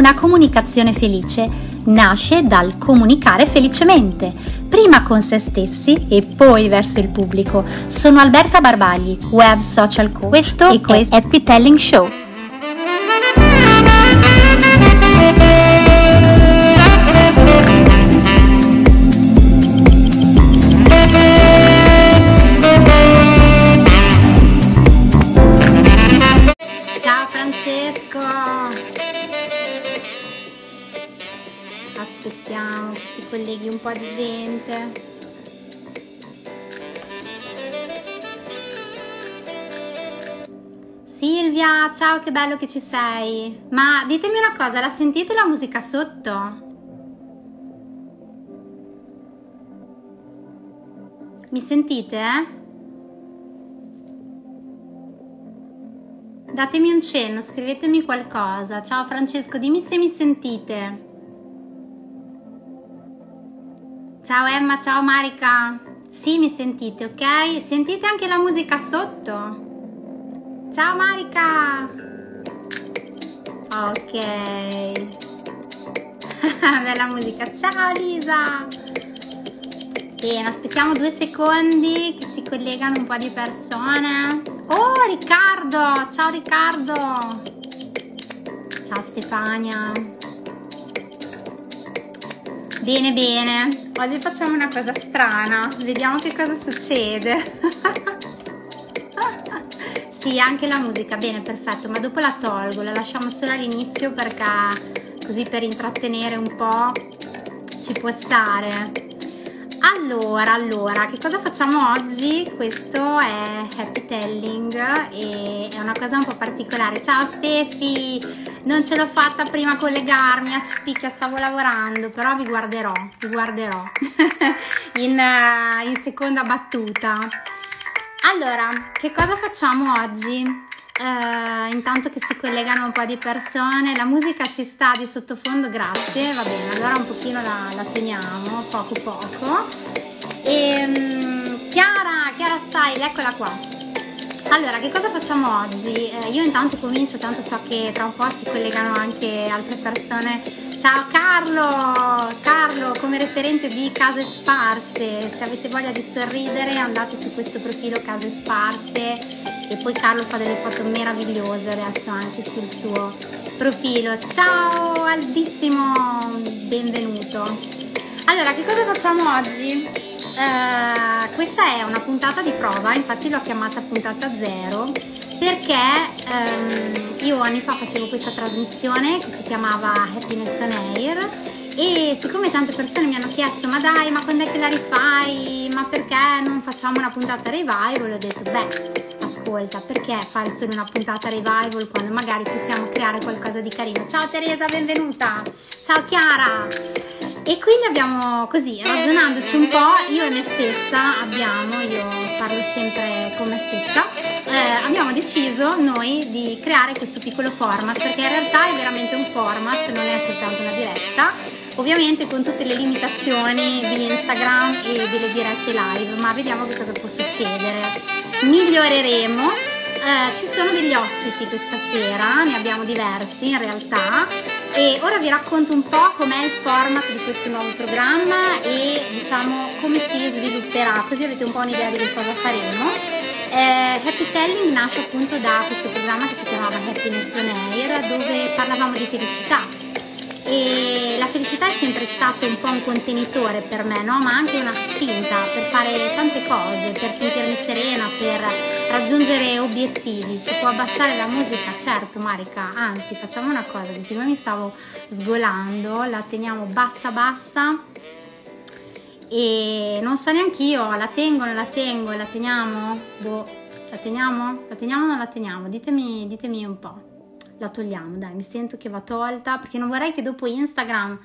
Una comunicazione felice nasce dal comunicare felicemente, prima con se stessi e poi verso il pubblico. Sono Alberta Barbagli, web social coach. Questo e questo è Happy Telling Show. Un po' di gente. Silvia, ciao, che bello che ci sei. Ma ditemi una cosa, la sentite la musica sotto? Mi sentite? eh? Datemi un cenno, scrivetemi qualcosa. Ciao Francesco, dimmi se mi sentite. Ciao Emma, ciao Marica. Sì, mi sentite, ok? Sentite anche la musica sotto? Ciao Marica. Ok. Bella musica. Ciao Lisa. Bene, aspettiamo due secondi che si collegano un po' di persone. Oh, Riccardo! Ciao Riccardo! Ciao Stefania. Bene, bene. Oggi facciamo una cosa strana. Vediamo che cosa succede. sì, anche la musica. Bene, perfetto. Ma dopo la tolgo. La lasciamo solo all'inizio perché così per intrattenere un po' ci può stare. Allora, allora, che cosa facciamo oggi? Questo è Happy Telling e è una cosa un po' particolare. Ciao Stefi, non ce l'ho fatta prima a collegarmi, a Cipicchia stavo lavorando, però vi guarderò, vi guarderò in, eh, in seconda battuta. Allora, che cosa facciamo oggi? Eh, intanto che si collegano un po' di persone, la musica ci sta di sottofondo, grazie, va bene, allora un pochino la, la teniamo, poco poco. E, mm, Chiara, Chiara Style, eccola qua. Allora, che cosa facciamo oggi? Eh, io intanto comincio, tanto so che tra un po' si collegano anche altre persone. Ciao Carlo! Carlo, come referente di Case Sparse, se avete voglia di sorridere andate su questo profilo Case Sparse e poi Carlo fa delle foto meravigliose adesso anche sul suo profilo. Ciao Aldissimo, benvenuto. Allora, che cosa facciamo oggi? Eh, questa è una puntata di prova, infatti l'ho chiamata puntata zero perché ehm, io anni fa facevo questa trasmissione che si chiamava Happiness on Air e siccome tante persone mi hanno chiesto ma dai ma quando è che la rifai? Ma perché non facciamo una puntata revival? Ho detto beh ascolta perché fare solo una puntata revival quando magari possiamo creare qualcosa di carino? Ciao Teresa benvenuta. Ciao Chiara e quindi abbiamo così, ragionandoci un po', io e me stessa abbiamo, io parlo sempre con me stessa, eh, abbiamo deciso noi di creare questo piccolo format, perché in realtà è veramente un format, non è soltanto una diretta, ovviamente con tutte le limitazioni di Instagram e delle dirette live, ma vediamo che cosa può succedere. Miglioreremo. Eh, ci sono degli ospiti questa sera, ne abbiamo diversi in realtà e ora vi racconto un po' com'è il format di questo nuovo programma e diciamo come si svilupperà, così avete un po' un'idea di cosa faremo. Eh, Happy Telling nasce appunto da questo programma che si chiamava Happiness on Air dove parlavamo di felicità e la felicità è sempre stato un po' un contenitore per me, no? ma anche una spinta per fare tante cose, per sentirmi serena, per raggiungere obiettivi. Si può abbassare la musica? Certo, Marica, anzi facciamo una cosa, che siccome mi stavo sgolando, la teniamo bassa bassa e non so neanche io, la tengo, non la tengo, la teniamo? Boh, la teniamo? La teniamo o non la teniamo? Ditemi, ditemi un po' la togliamo, dai, mi sento che va tolta perché non vorrei che dopo Instagram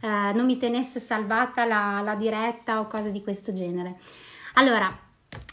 eh, non mi tenesse salvata la, la diretta o cose di questo genere. Allora,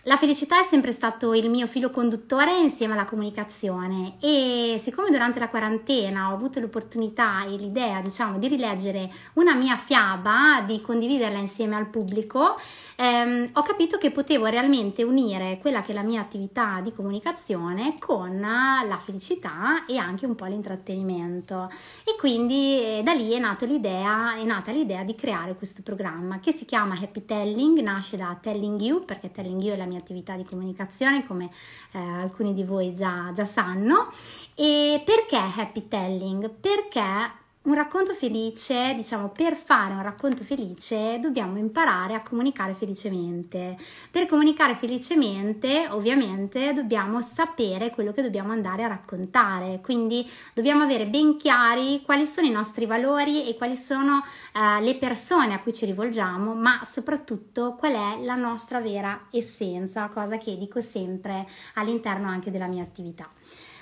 la felicità è sempre stato il mio filo conduttore insieme alla comunicazione e siccome durante la quarantena ho avuto l'opportunità e l'idea, diciamo, di rileggere una mia fiaba, di condividerla insieme al pubblico, ehm, ho capito che potevo realmente unire quella che è la mia attività di comunicazione con la felicità e anche un po' l'intrattenimento. E quindi eh, da lì è, l'idea, è nata l'idea di creare questo programma che si chiama Happy Telling, nasce da Telling You perché Telling You è la mia attività di comunicazione, come eh, alcuni di voi già, già sanno. E perché happy telling? Perché un racconto felice, diciamo, per fare un racconto felice dobbiamo imparare a comunicare felicemente. Per comunicare felicemente, ovviamente, dobbiamo sapere quello che dobbiamo andare a raccontare, quindi dobbiamo avere ben chiari quali sono i nostri valori e quali sono eh, le persone a cui ci rivolgiamo, ma soprattutto qual è la nostra vera essenza, cosa che dico sempre all'interno anche della mia attività.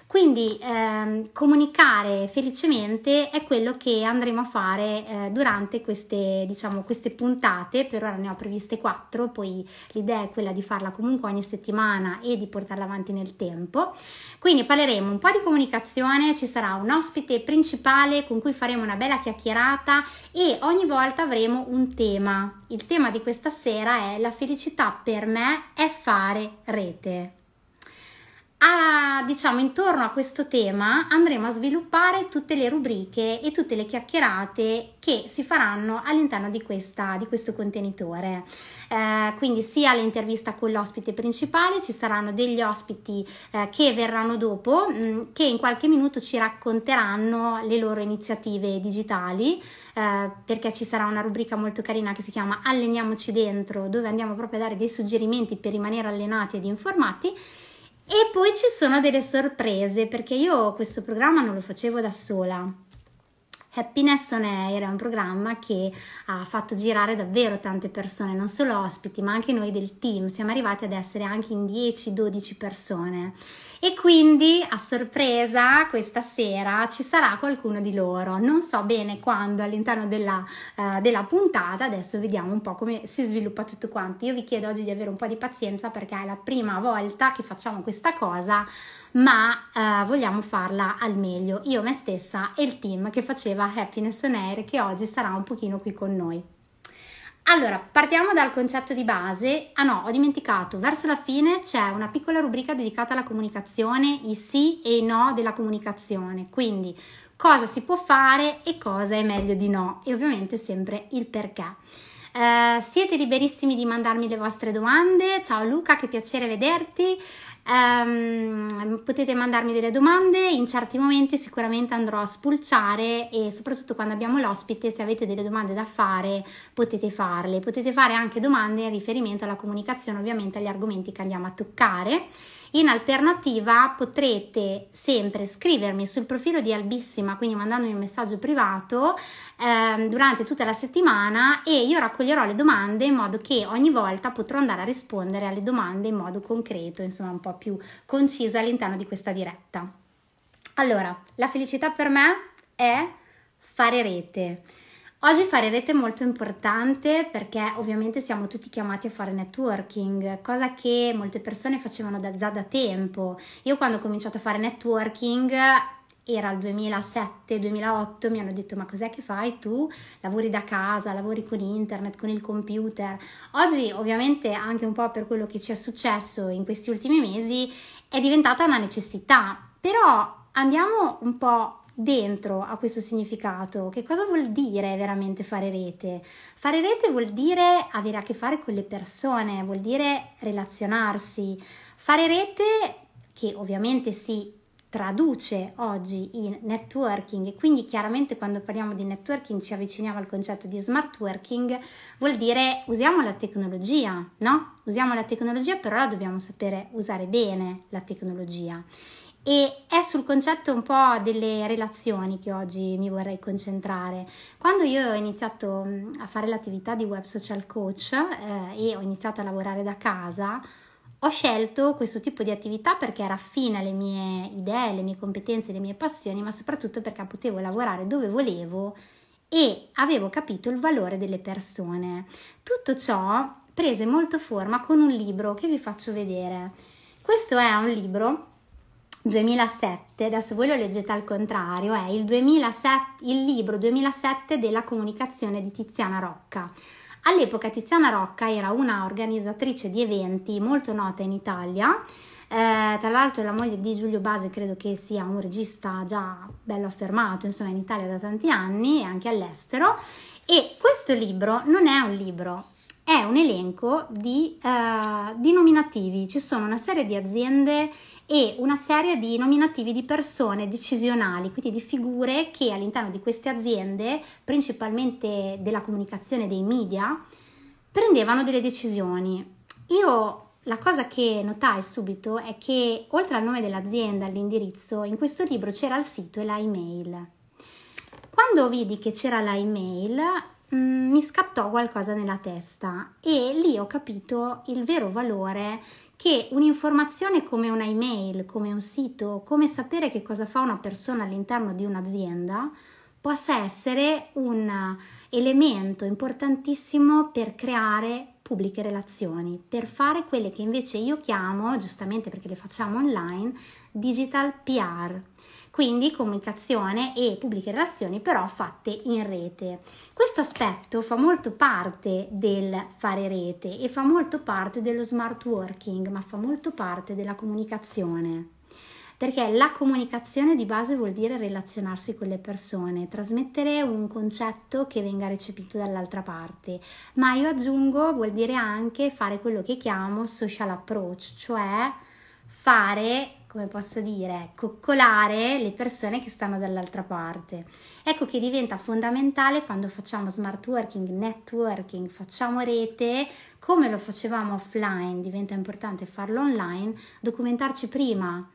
Quindi ehm, comunicare felicemente è quello che andremo a fare eh, durante queste, diciamo, queste puntate, per ora ne ho previste quattro, poi l'idea è quella di farla comunque ogni settimana e di portarla avanti nel tempo. Quindi parleremo un po' di comunicazione, ci sarà un ospite principale con cui faremo una bella chiacchierata e ogni volta avremo un tema. Il tema di questa sera è la felicità per me è fare rete a, diciamo intorno a questo tema andremo a sviluppare tutte le rubriche e tutte le chiacchierate che si faranno all'interno di, questa, di questo contenitore. Eh, quindi sia l'intervista con l'ospite principale, ci saranno degli ospiti eh, che verranno dopo, mh, mm, che in qualche minuto ci racconteranno le loro iniziative digitali. Eh, perché ci sarà una rubrica molto carina che si chiama Alleniamoci dentro, dove andiamo proprio a dare dei suggerimenti per rimanere allenati ed informati e poi ci sono delle sorprese perché io questo programma non lo facevo da sola. Happiness on Air è un programma che ha fatto girare davvero tante persone, non solo ospiti, ma anche noi del team. Siamo arrivati ad essere anche in 10-12 persone e quindi a sorpresa questa sera ci sarà qualcuno di loro. Non so bene quando all'interno della, uh, della puntata, adesso vediamo un po' come si sviluppa tutto quanto. Io vi chiedo oggi di avere un po' di pazienza perché è la prima volta che facciamo questa cosa ma uh, vogliamo farla al meglio io me stessa e il team che faceva Happiness on Air che oggi sarà un pochino qui con noi. Allora, partiamo dal concetto di base. Ah no, ho dimenticato, verso la fine c'è una piccola rubrica dedicata alla comunicazione, i sì e i no della comunicazione. Quindi, cosa si può fare e cosa è meglio di no e ovviamente sempre il perché. Uh, siete liberissimi di mandarmi le vostre domande. Ciao Luca, che piacere vederti. Um, potete mandarmi delle domande, in certi momenti sicuramente andrò a spulciare e soprattutto quando abbiamo l'ospite, se avete delle domande da fare, potete farle. Potete fare anche domande in riferimento alla comunicazione, ovviamente agli argomenti che andiamo a toccare. In alternativa potrete sempre scrivermi sul profilo di Albissima, quindi mandandomi un messaggio privato eh, durante tutta la settimana e io raccoglierò le domande in modo che ogni volta potrò andare a rispondere alle domande in modo concreto, insomma un po' più conciso all'interno di questa diretta. Allora, la felicità per me è fare rete. Oggi fare rete è molto importante perché ovviamente siamo tutti chiamati a fare networking, cosa che molte persone facevano da, già da tempo. Io quando ho cominciato a fare networking era il 2007-2008, mi hanno detto ma cos'è che fai tu? Lavori da casa, lavori con internet, con il computer. Oggi ovviamente anche un po' per quello che ci è successo in questi ultimi mesi è diventata una necessità, però andiamo un po' dentro a questo significato. Che cosa vuol dire veramente fare rete? Fare rete vuol dire avere a che fare con le persone, vuol dire relazionarsi. Fare rete, che ovviamente si traduce oggi in networking e quindi chiaramente quando parliamo di networking ci avviciniamo al concetto di smart working, vuol dire usiamo la tecnologia, no? Usiamo la tecnologia, però dobbiamo sapere usare bene la tecnologia e è sul concetto un po' delle relazioni che oggi mi vorrei concentrare. Quando io ho iniziato mm, a fare l'attività di web social coach eh, e ho iniziato a lavorare da casa, ho scelto questo tipo di attività perché era affine alle mie idee, alle mie competenze, alle mie passioni, ma soprattutto perché potevo lavorare dove volevo e avevo capito il valore delle persone. Tutto ciò prese molto forma con un libro che vi faccio vedere. Questo è un libro 2007, adesso voi lo leggete al contrario, è il, 2007, il libro 2007 della comunicazione di Tiziana Rocca. All'epoca Tiziana Rocca era una organizzatrice di eventi molto nota in Italia, eh, tra l'altro la moglie di Giulio Base, credo che sia un regista già bello affermato, insomma in Italia da tanti anni e anche all'estero. E questo libro non è un libro, è un elenco di, eh, di nominativi. Ci sono una serie di aziende e una serie di nominativi di persone decisionali, quindi di figure che all'interno di queste aziende, principalmente della comunicazione dei media, prendevano delle decisioni. Io la cosa che notai subito è che oltre al nome dell'azienda, all'indirizzo, in questo libro c'era il sito e la email. Quando vidi che c'era la email, mm, mi scattò qualcosa nella testa e lì ho capito il vero valore che un'informazione come una email, come un sito, come sapere che cosa fa una persona all'interno di un'azienda possa essere un elemento importantissimo per creare pubbliche relazioni, per fare quelle che invece io chiamo, giustamente perché le facciamo online, digital PR. Quindi comunicazione e pubbliche relazioni però fatte in rete. Questo aspetto fa molto parte del fare rete e fa molto parte dello smart working, ma fa molto parte della comunicazione. Perché la comunicazione di base vuol dire relazionarsi con le persone, trasmettere un concetto che venga recepito dall'altra parte, ma io aggiungo vuol dire anche fare quello che chiamo social approach, cioè fare come posso dire, coccolare le persone che stanno dall'altra parte. Ecco che diventa fondamentale quando facciamo smart working, networking, facciamo rete, come lo facevamo offline, diventa importante farlo online, documentarci prima,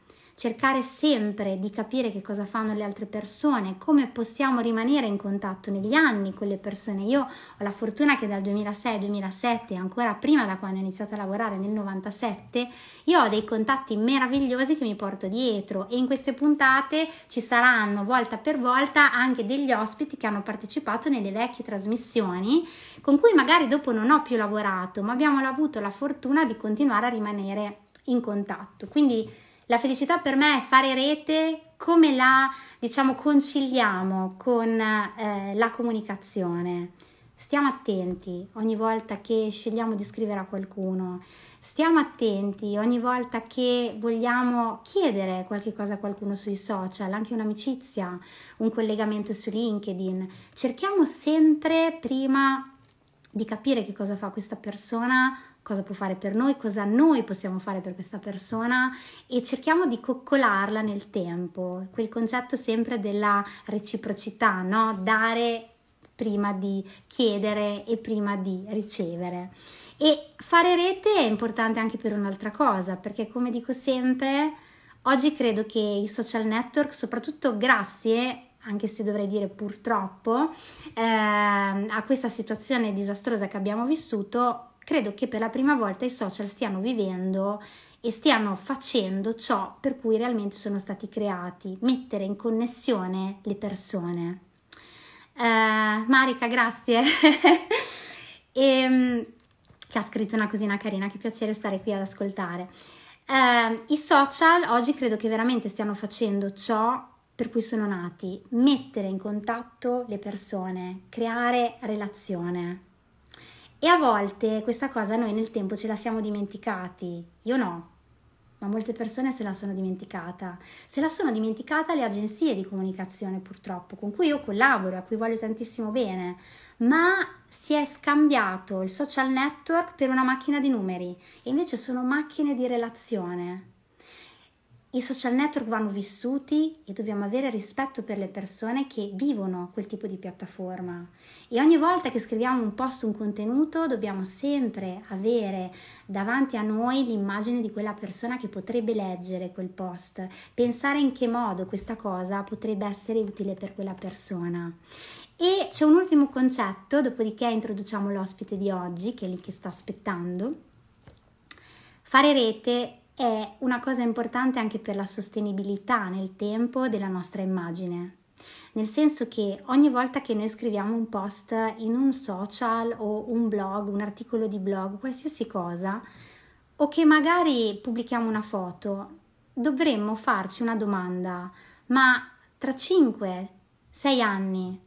cercare sempre di capire che cosa fanno le altre persone, come possiamo rimanere in contatto negli anni con le persone. Io ho la fortuna che dal 2006-2007, ancora prima da quando ho iniziato a lavorare nel 97, io ho dei contatti meravigliosi che mi porto dietro e in queste puntate ci saranno volta per volta anche degli ospiti che hanno partecipato nelle vecchie trasmissioni con cui magari dopo non ho più lavorato, ma abbiamo avuto la fortuna di continuare a rimanere in contatto. Quindi la felicità per me è fare rete, come la diciamo conciliamo con eh, la comunicazione. Stiamo attenti ogni volta che scegliamo di scrivere a qualcuno. Stiamo attenti ogni volta che vogliamo chiedere qualche cosa a qualcuno sui social, anche un'amicizia, un collegamento su LinkedIn. Cerchiamo sempre prima di capire che cosa fa questa persona cosa può fare per noi, cosa noi possiamo fare per questa persona e cerchiamo di coccolarla nel tempo, quel concetto sempre della reciprocità, no? Dare prima di chiedere e prima di ricevere. E fare rete è importante anche per un'altra cosa, perché come dico sempre, oggi credo che i social network, soprattutto grazie anche se dovrei dire purtroppo, eh, a questa situazione disastrosa che abbiamo vissuto, credo che per la prima volta i social stiano vivendo e stiano facendo ciò per cui realmente sono stati creati, mettere in connessione le persone. Uh, Marica, grazie. e, ehm, che ha scritto una cosina carina, che piacere stare qui ad ascoltare. Uh, I social oggi credo che veramente stiano facendo ciò per cui sono nati, mettere in contatto le persone, creare relazione. E a volte questa cosa noi nel tempo ce la siamo dimenticati. Io no, ma molte persone se la sono dimenticata. Se la sono dimenticata le agenzie di comunicazione purtroppo, con cui io collaboro, a cui voglio tantissimo bene, ma si è scambiato il social network per una macchina di numeri e invece sono macchine di relazione. I social network vanno vissuti e dobbiamo avere rispetto per le persone che vivono quel tipo di piattaforma. E ogni volta che scriviamo un post, un contenuto, dobbiamo sempre avere davanti a noi l'immagine di quella persona che potrebbe leggere quel post, pensare in che modo questa cosa potrebbe essere utile per quella persona. E c'è un ultimo concetto, dopodiché introduciamo l'ospite di oggi, che è lì che sta aspettando. Fare rete è una cosa importante anche per la sostenibilità nel tempo della nostra immagine. nel senso che ogni volta che noi scriviamo un post in un social o un blog, un articolo di blog, qualsiasi cosa, o che magari pubblichiamo una foto, dovremmo farci una domanda, ma tra 5, 6 anni,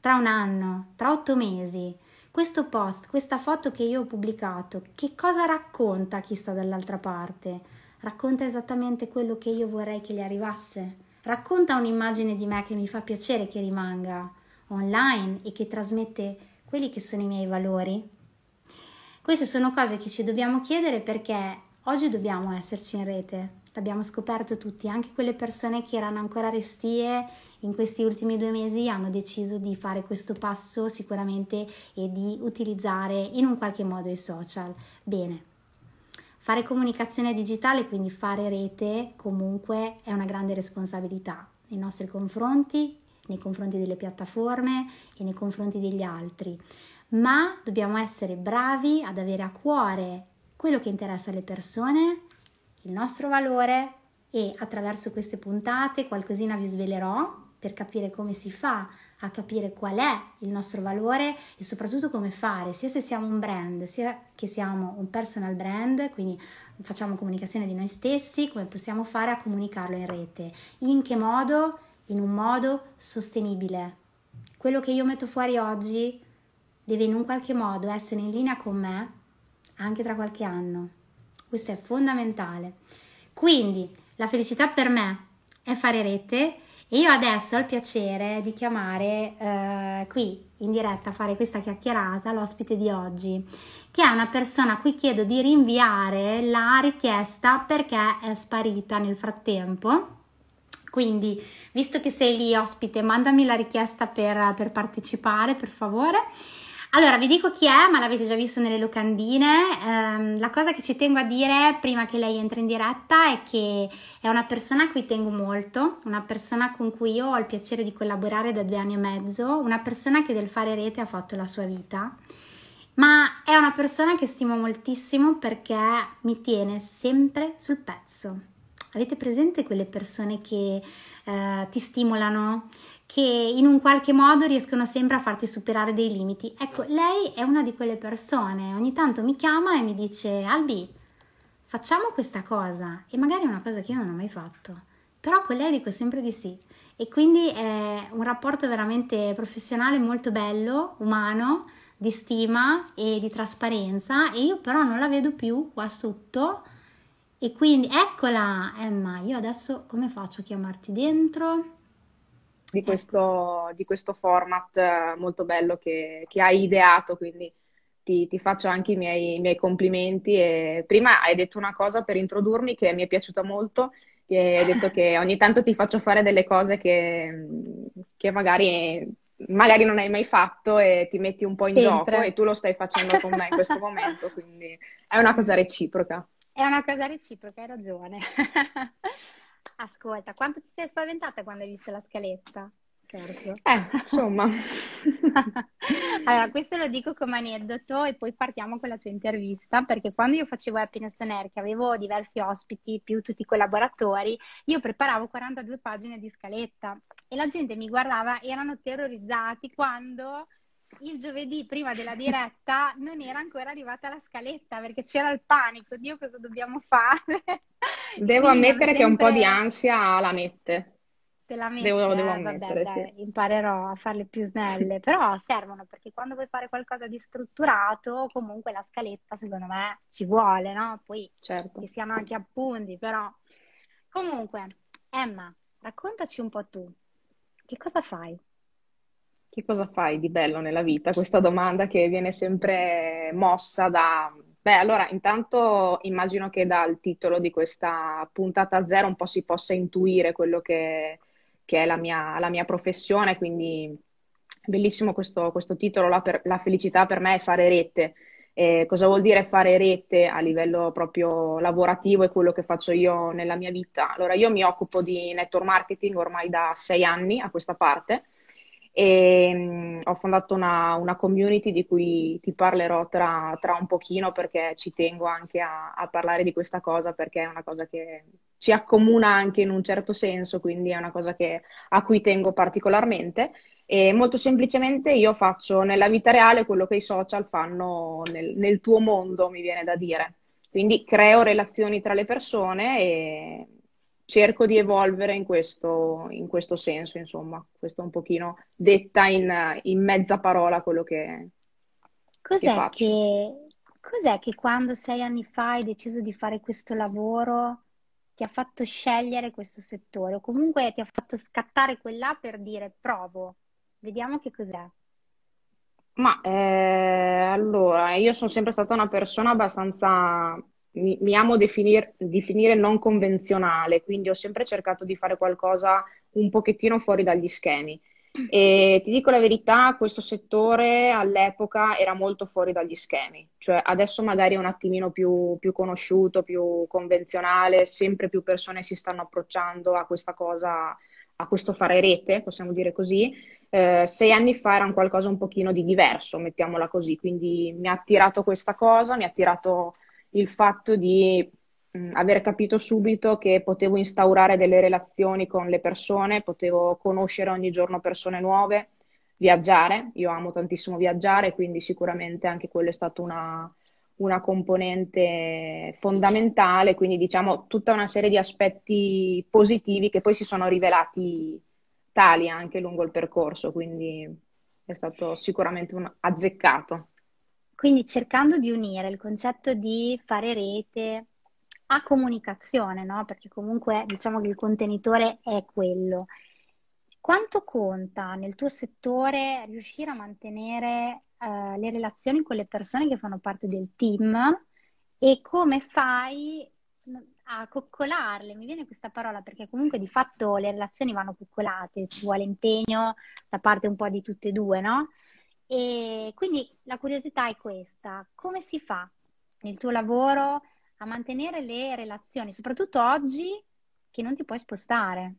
tra un anno, tra 8 mesi, questo post, questa foto che io ho pubblicato, che cosa racconta a chi sta dall'altra parte? Racconta esattamente quello che io vorrei che gli arrivasse? Racconta un'immagine di me che mi fa piacere che rimanga online e che trasmette quelli che sono i miei valori? Queste sono cose che ci dobbiamo chiedere perché oggi dobbiamo esserci in rete, l'abbiamo scoperto tutti, anche quelle persone che erano ancora restie in questi ultimi due mesi hanno deciso di fare questo passo sicuramente e di utilizzare in un qualche modo i social. Bene. Fare comunicazione digitale, quindi fare rete, comunque è una grande responsabilità nei nostri confronti, nei confronti delle piattaforme e nei confronti degli altri. Ma dobbiamo essere bravi ad avere a cuore quello che interessa alle persone, il nostro valore e attraverso queste puntate qualcosina vi svelerò per capire come si fa a capire qual è il nostro valore e soprattutto come fare, sia se siamo un brand, sia che siamo un personal brand, quindi facciamo comunicazione di noi stessi, come possiamo fare a comunicarlo in rete, in che modo? In un modo sostenibile. Quello che io metto fuori oggi deve in un qualche modo essere in linea con me anche tra qualche anno. Questo è fondamentale. Quindi la felicità per me è fare rete e io adesso ho il piacere di chiamare eh, qui in diretta a fare questa chiacchierata l'ospite di oggi, che è una persona a cui chiedo di rinviare la richiesta perché è sparita nel frattempo. Quindi, visto che sei lì ospite, mandami la richiesta per, per partecipare, per favore. Allora, vi dico chi è, ma l'avete già visto nelle locandine. Eh, la cosa che ci tengo a dire prima che lei entri in diretta è che è una persona a cui tengo molto, una persona con cui io ho il piacere di collaborare da due anni e mezzo, una persona che del fare rete ha fatto la sua vita, ma è una persona che stimo moltissimo perché mi tiene sempre sul pezzo. Avete presente quelle persone che eh, ti stimolano? Che in un qualche modo riescono sempre a farti superare dei limiti. Ecco, lei è una di quelle persone, ogni tanto mi chiama e mi dice Albi, facciamo questa cosa e magari è una cosa che io non ho mai fatto, però con lei dico sempre di sì. E quindi è un rapporto veramente professionale molto bello, umano, di stima e di trasparenza e io però non la vedo più qua sotto e quindi eccola Emma, io adesso come faccio a chiamarti dentro? Di questo, di questo format eh, molto bello che, che hai ideato, quindi ti, ti faccio anche i miei, i miei, complimenti. E prima hai detto una cosa per introdurmi che mi è piaciuta molto, che hai detto che ogni tanto ti faccio fare delle cose che, che magari, magari, non hai mai fatto e ti metti un po' in Sempre. gioco e tu lo stai facendo con me in questo momento, quindi è una cosa reciproca. È una cosa reciproca, hai ragione. Ascolta, quanto ti sei spaventata quando hai visto la scaletta? Certo. Eh, insomma. allora, questo lo dico come aneddoto e poi partiamo con la tua intervista, perché quando io facevo Happiness on Air, che avevo diversi ospiti, più tutti i collaboratori, io preparavo 42 pagine di scaletta e la gente mi guardava, erano terrorizzati quando il giovedì prima della diretta non era ancora arrivata la scaletta perché c'era il panico, Dio cosa dobbiamo fare? Devo ammettere sempre... che un po' di ansia la mette. Te la mette, devo, devo eh, ammettere, vabbè, sì. imparerò a farle più snelle, però servono perché quando vuoi fare qualcosa di strutturato comunque la scaletta secondo me ci vuole, no? Poi certo. che siano anche appunti, però comunque Emma, raccontaci un po' tu, che cosa fai? Che cosa fai di bello nella vita? Questa domanda che viene sempre mossa da... Beh, allora, intanto immagino che dal titolo di questa puntata zero un po' si possa intuire quello che, che è la mia, la mia, professione, quindi bellissimo questo, questo titolo, la, per, la, felicità per me è fare rete. Eh, cosa vuol dire fare rete a livello proprio lavorativo e quello che faccio io nella mia vita? Allora, io mi occupo di network marketing ormai da sei anni a questa parte e mh, ho fondato una, una, community di cui ti parlerò tra, tra, un pochino perché ci tengo anche a, a, parlare di questa cosa perché è una cosa che ci accomuna anche in un certo senso, quindi è una cosa che, a cui tengo particolarmente. E molto semplicemente io faccio nella vita reale quello che i social fanno nel, nel tuo mondo, mi viene da dire. Quindi creo relazioni tra le persone e cerco di evolvere in questo, in questo senso, insomma. Questo è un pochino detta in, in mezza parola quello che, cos'è che, che, cos'è che quando sei anni fa hai deciso di fare questo lavoro ti ha fatto scegliere questo settore o comunque ti ha fatto scattare quella per dire provo, vediamo che cos'è. Ma eh, allora, io sono sempre stata una persona abbastanza mi, mi amo definir, definire non convenzionale, quindi ho sempre cercato di fare qualcosa un pochettino fuori dagli schemi. E ti dico la verità, questo settore all'epoca era molto fuori dagli schemi, cioè adesso magari è un attimino più, più conosciuto, più convenzionale, sempre più persone si stanno approcciando a questa cosa, a questo fare rete, possiamo dire così. Eh, sei anni fa era un qualcosa un pochino di diverso, mettiamola così, quindi mi ha attirato questa cosa, mi ha attirato il fatto di mh, aver capito subito che potevo instaurare delle relazioni con le persone, potevo conoscere ogni giorno persone nuove, viaggiare. Io amo tantissimo viaggiare, quindi sicuramente anche quello è stato una, una componente fondamentale, quindi diciamo tutta una serie di aspetti positivi che poi si sono rivelati tali anche lungo il percorso, quindi è stato sicuramente un azzeccato. Quindi cercando di unire il concetto di fare rete a comunicazione, no? Perché comunque diciamo che il contenitore è quello. Quanto conta nel tuo settore riuscire a mantenere uh, le relazioni con le persone che fanno parte del team e come fai a coccolarle? Mi viene questa parola perché comunque di fatto le relazioni vanno coccolate, ci vuole impegno da parte un po' di tutte e due, no? E quindi la curiosità è questa, come si fa nel tuo lavoro a mantenere le relazioni, soprattutto oggi che non ti puoi spostare?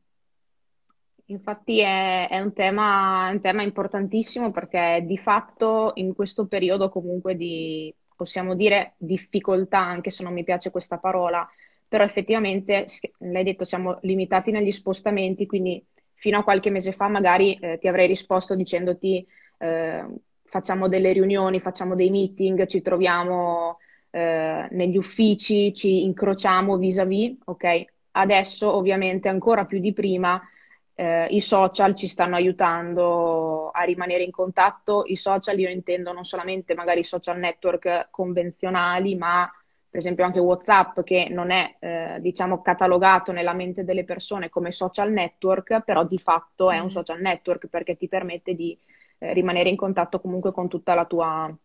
Infatti è, è un tema, un tema importantissimo perché di fatto in questo periodo comunque di, possiamo dire, difficoltà, anche se non mi piace questa parola, però effettivamente, l'hai detto, siamo limitati negli spostamenti, quindi fino a qualche mese fa magari eh, ti avrei risposto dicendoti eh, facciamo delle riunioni, facciamo dei meeting, ci troviamo eh, negli uffici, ci incrociamo vis-à-vis, ok? Adesso ovviamente ancora più di prima eh, i social ci stanno aiutando a rimanere in contatto. I social io intendo non solamente magari i social network convenzionali, ma per esempio anche WhatsApp che non è eh, diciamo catalogato nella mente delle persone come social network, però di fatto è un mm. social network perché ti permette di eh, rimanere in contatto comunque con tutta la tua,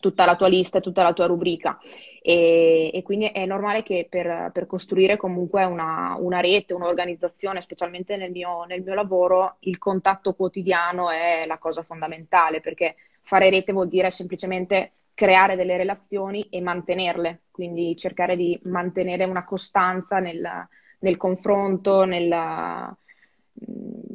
tutta la tua lista e tutta la tua rubrica. E, e quindi è normale che per, per costruire comunque una, una, rete, un'organizzazione, specialmente nel mio, nel mio lavoro, il contatto quotidiano è la cosa fondamentale, perché fare rete vuol dire semplicemente creare delle relazioni e mantenerle, quindi cercare di mantenere una costanza nel, nel confronto, nella,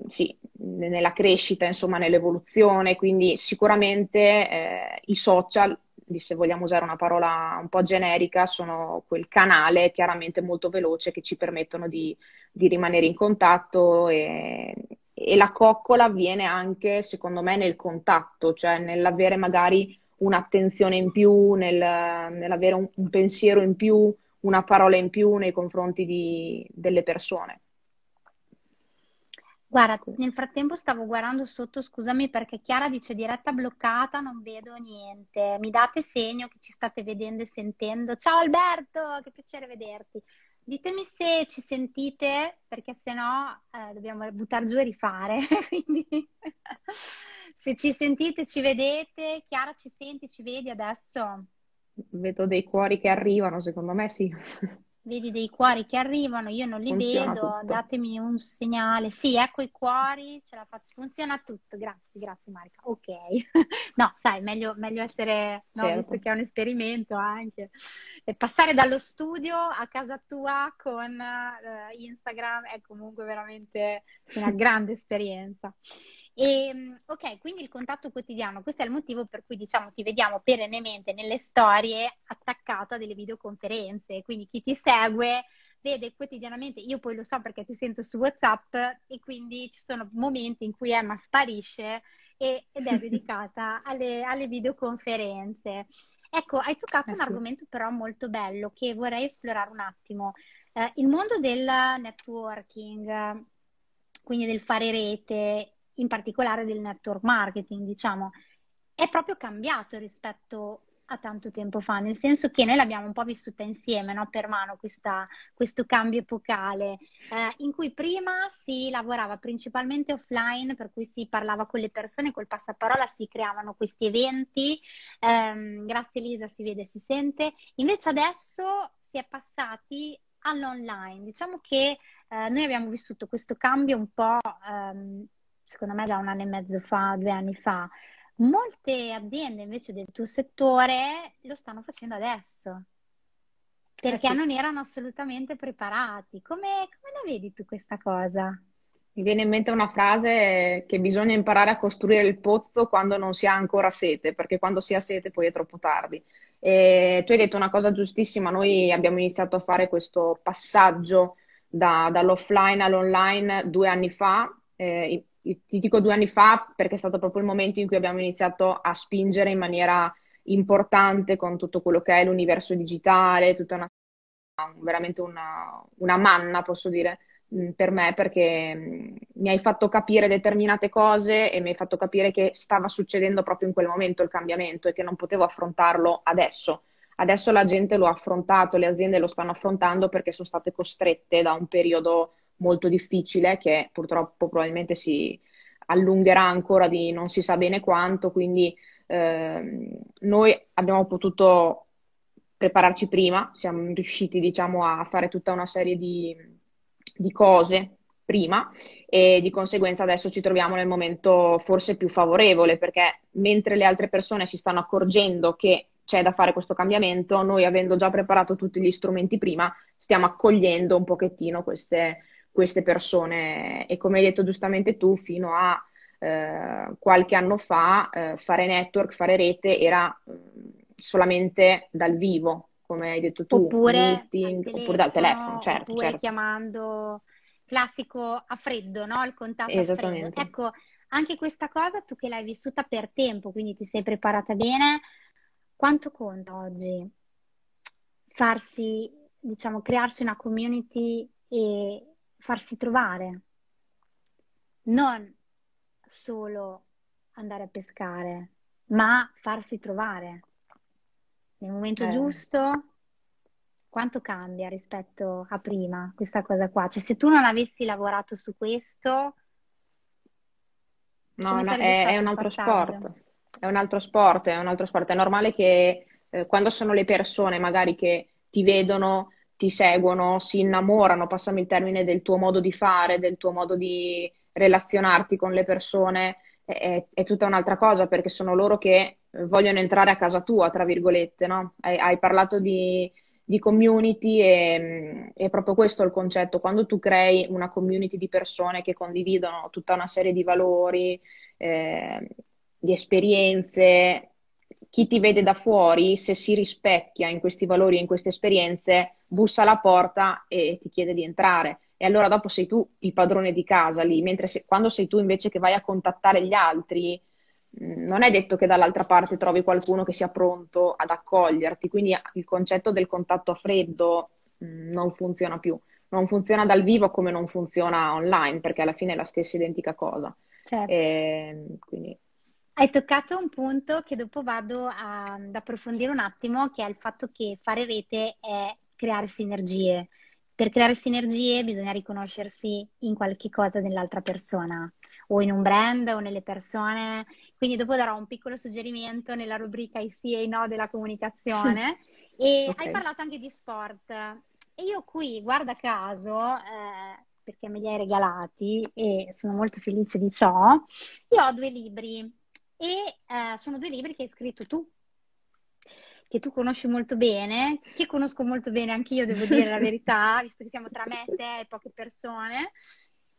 sì, nella crescita, insomma, nell'evoluzione, quindi sicuramente eh, i social, se vogliamo usare una parola un po' generica, sono quel canale chiaramente molto veloce che ci permettono di, di rimanere in contatto e, e, la coccola avviene anche, secondo me, nel contatto, cioè nell'avere magari un'attenzione in più, nel, nell'avere un, un pensiero in più, una parola in più nei confronti di, delle persone. Guarda, nel frattempo stavo guardando sotto, scusami perché Chiara dice diretta bloccata, non vedo niente. Mi date segno che ci state vedendo e sentendo. Ciao Alberto, che piacere vederti. Ditemi se ci sentite, perché se no eh, dobbiamo buttare giù e rifare. Quindi se ci sentite, ci vedete. Chiara, ci senti, ci vedi adesso? Vedo dei cuori che arrivano, secondo me sì. Vedi dei cuori che arrivano, io non li funziona vedo, tutto. datemi un segnale. Sì, ecco i cuori, ce la faccio, funziona tutto. Grazie, grazie Marica. Ok. no, sai, meglio, meglio essere, no, certo. visto che è un esperimento anche. E passare dallo studio a casa tua con uh, Instagram è comunque veramente una grande esperienza. E, ehm, ok, quindi il contatto quotidiano, questo è il motivo per cui diciamo ti vediamo perennemente nelle storie attaccato a delle videoconferenze, quindi chi ti segue vede quotidianamente, io poi lo so perché ti sento su WhatsApp e quindi ci sono momenti in cui Emma sparisce e, ed è dedicata alle, alle, videoconferenze. Ecco, hai toccato eh, un argomento però molto bello che vorrei esplorare un attimo. Eh, il mondo del networking, quindi del fare rete, in particolare del network marketing, diciamo, è proprio cambiato rispetto a tanto tempo fa, nel senso che noi l'abbiamo un po' vissuta insieme, no? per mano, questa, questo cambio epocale, eh, in cui prima si lavorava principalmente offline, per cui si parlava con le persone, col passaparola si creavano questi eventi, ehm, grazie Elisa si vede si sente, invece adesso si è passati all'online, diciamo che eh, noi abbiamo vissuto questo cambio un po', ehm, secondo me da un anno e mezzo fa, due anni fa, Molte aziende invece del tuo settore lo stanno facendo adesso perché eh sì. non erano assolutamente preparati. Come, come la vedi tu questa cosa? Mi viene in mente una frase che bisogna imparare a costruire il pozzo quando non si ha ancora sete, perché quando si ha sete poi è troppo tardi. E tu hai detto una cosa giustissima, noi abbiamo iniziato a fare questo passaggio da, dall'offline all'online due anni fa, eh, ti dico due anni fa perché è stato proprio il momento in cui abbiamo iniziato a spingere in maniera importante con tutto quello che è l'universo digitale, tutta una, veramente una, una manna, posso dire, mm, per me perché mm, mi hai fatto capire determinate cose e mi hai fatto capire che stava succedendo proprio in quel momento il cambiamento e che non potevo affrontarlo adesso. Adesso la gente lo ha affrontato, le aziende lo stanno affrontando perché sono state costrette da un periodo molto difficile che purtroppo probabilmente si allungherà ancora di non si sa bene quanto, quindi eh, noi abbiamo potuto prepararci prima, siamo riusciti diciamo a fare tutta una serie di, di cose prima e di conseguenza adesso ci troviamo nel momento forse più favorevole perché mentre le altre persone si stanno accorgendo che c'è da fare questo cambiamento, noi avendo già preparato tutti gli strumenti prima, stiamo accogliendo un pochettino queste, queste persone e come hai detto giustamente tu, fino a eh, qualche anno fa eh, fare network, fare rete era mh, mm, solamente dal vivo, come hai detto tu, oppure, meeting, oppure dal telefono, certo, oppure certo. chiamando classico a freddo, no? Il contatto a freddo. Ecco, anche questa cosa tu che l'hai vissuta per tempo, quindi ti sei preparata bene, quanto conta oggi farsi, diciamo, crearsi una community e farsi trovare, non solo andare a pescare, ma farsi trovare nel momento eh. giusto. Quanto cambia rispetto a prima questa cosa qua? Cioè, se tu non avessi lavorato su questo, no, no è, è, un altro sport. È un altro sport, è un altro sport. È normale che eh, quando sono le persone magari che ti vedono ti seguono, si innamorano, passami il termine, del tuo modo di fare, del tuo modo di relazionarti con le persone, è, è tutta un'altra cosa perché sono loro che vogliono entrare a casa tua, tra virgolette, no? Hai, hai parlato di, di community e è proprio questo il concetto. Quando tu crei una community di persone che condividono tutta una serie di valori, eh, di esperienze, chi ti vede da fuori, se si rispecchia in questi valori e in queste esperienze, bussa alla porta e ti chiede di entrare. E allora dopo sei tu il padrone di casa lì, mentre se, quando sei tu invece che vai a contattare gli altri, mm, non è detto che dall'altra parte trovi qualcuno che sia pronto ad accoglierti, quindi il concetto del contatto a freddo mm, non funziona più. Non funziona dal vivo come non funziona online, perché alla fine è la stessa identica cosa. Certo. E, ehm, quindi hai toccato un punto che dopo vado a, ad approfondire un attimo, che è il fatto che fare rete è creare sinergie. Per creare sinergie bisogna riconoscersi in qualche cosa dell'altra persona, o in un brand o nelle persone. Quindi dopo darò un piccolo suggerimento nella rubrica i sì e i no della comunicazione. e okay. hai parlato anche di sport. E io qui, guarda caso, eh, perché me li hai regalati e sono molto felice di ciò, io ho due libri e eh, sono due libri che hai scritto tu, che tu conosci molto bene, che conosco molto bene anch'io, devo dire la verità, visto che siamo tra me, te e poche persone.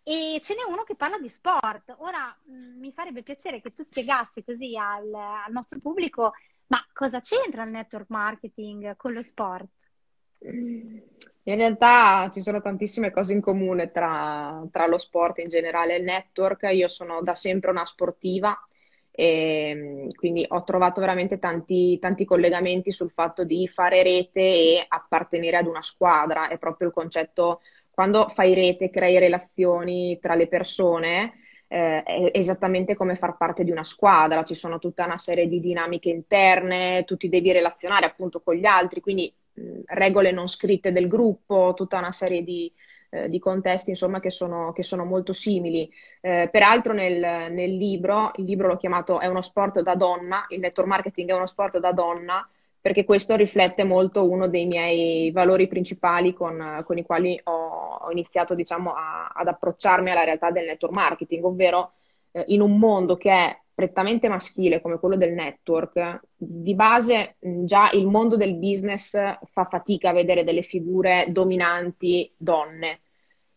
e ce n'è uno che parla di sport. Ora mh, mm, mi farebbe piacere che tu spiegassi così al, al nostro pubblico, ma cosa c'entra il network marketing con lo sport? In realtà ci sono tantissime cose in comune tra, tra, lo sport in generale e il network. Io sono da sempre una sportiva e quindi ho trovato veramente tanti, tanti collegamenti sul fatto di fare rete e appartenere ad una squadra. È proprio il concetto, quando fai rete, crei relazioni tra le persone, eh, è esattamente come far parte di una squadra, ci sono tutta una serie di dinamiche interne, tu ti devi relazionare appunto con gli altri, quindi regole non scritte del gruppo, tutta una serie di, eh, di contesti insomma, che, sono, che, sono, molto simili. Eh, peraltro nel, nel, libro, il libro l'ho chiamato È uno sport da donna, il network marketing è uno sport da donna, perché questo riflette molto uno dei miei valori principali con, con i quali ho, ho iniziato diciamo, a, ad approcciarmi alla realtà del network marketing, ovvero eh, in un mondo che è prettamente maschile come quello del network, di base già il mondo del business fa fatica a vedere delle figure dominanti donne.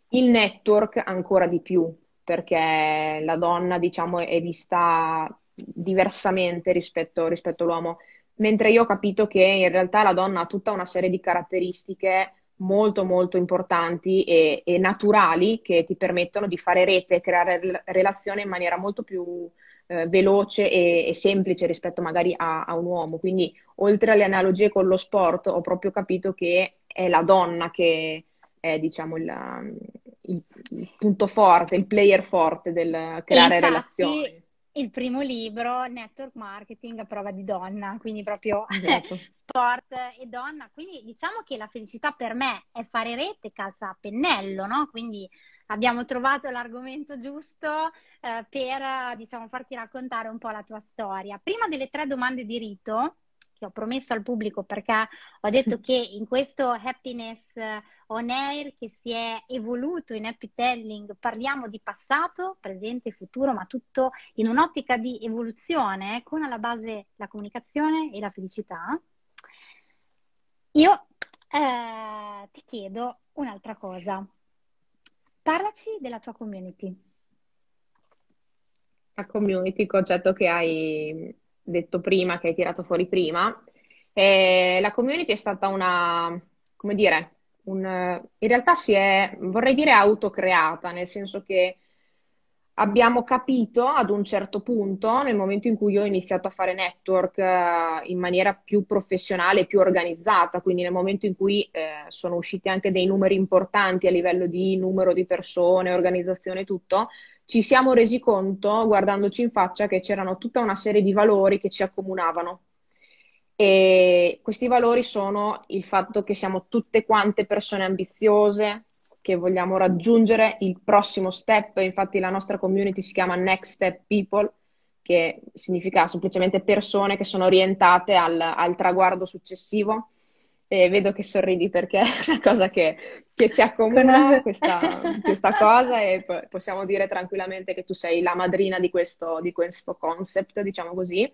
Il network ancora di più, perché la donna, diciamo, è vista diversamente rispetto, rispetto all'uomo. Mentre io ho capito che in realtà la donna ha tutta una serie di caratteristiche molto molto importanti e, e naturali che ti permettono di fare rete e creare relazioni in maniera molto più eh, veloce e, e, semplice rispetto magari a, a, un uomo. Quindi, oltre alle analogie con lo sport, ho proprio capito che è la donna che è, diciamo, il, il, il punto forte, il player forte del creare infatti, relazioni il primo libro, Network Marketing a prova di donna, quindi proprio esatto. sport e donna. Quindi diciamo che la felicità per me è fare rete, calza a pennello, no? Quindi abbiamo trovato l'argomento giusto eh, per diciamo, farti raccontare un po' la tua storia. Prima delle tre domande di rito, che ho promesso al pubblico perché ho detto che in questo happiness on air che si è evoluto in happy telling parliamo di passato, presente e futuro, ma tutto in un'ottica di evoluzione con alla base la comunicazione e la felicità. Io eh, ti chiedo un'altra cosa. Parlaci della tua community. La community, il concetto che hai detto prima, che hai tirato fuori prima. E la community è stata una, come dire, un, in realtà si è, vorrei dire, autocreata, nel senso che abbiamo capito ad un certo punto, nel momento in cui ho iniziato a fare network eh, in maniera più professionale, più organizzata, quindi nel momento in cui eh, sono usciti anche dei numeri importanti a livello di numero di persone, organizzazione e tutto, ci siamo resi conto, guardandoci in faccia, che c'erano tutta una serie di valori che ci accomunavano. E questi valori sono il fatto che siamo tutte quante persone ambiziose, che vogliamo raggiungere il prossimo step, infatti la nostra community si chiama Next Step People, che significa semplicemente persone che sono orientate al, al traguardo successivo. E vedo che sorridi perché è una cosa che, che ci accomuna questa, questa, cosa e possiamo dire tranquillamente che tu sei la madrina di questo, di questo concept, diciamo così.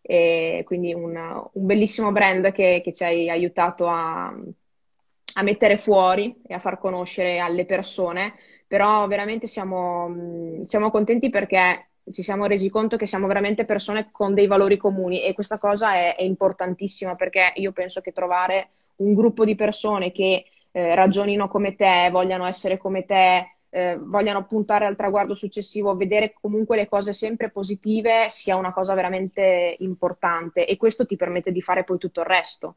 E quindi un, un bellissimo brand che, che ci hai aiutato a, a mettere fuori e a far conoscere alle persone, però veramente siamo, siamo contenti perché ci siamo resi conto che siamo veramente persone con dei valori comuni e questa cosa è, è importantissima perché io penso che trovare un gruppo di persone che eh, ragionino come te, vogliano essere come te, eh, vogliano puntare al traguardo successivo, vedere comunque le cose sempre positive sia una cosa veramente importante e questo ti permette di fare poi tutto il resto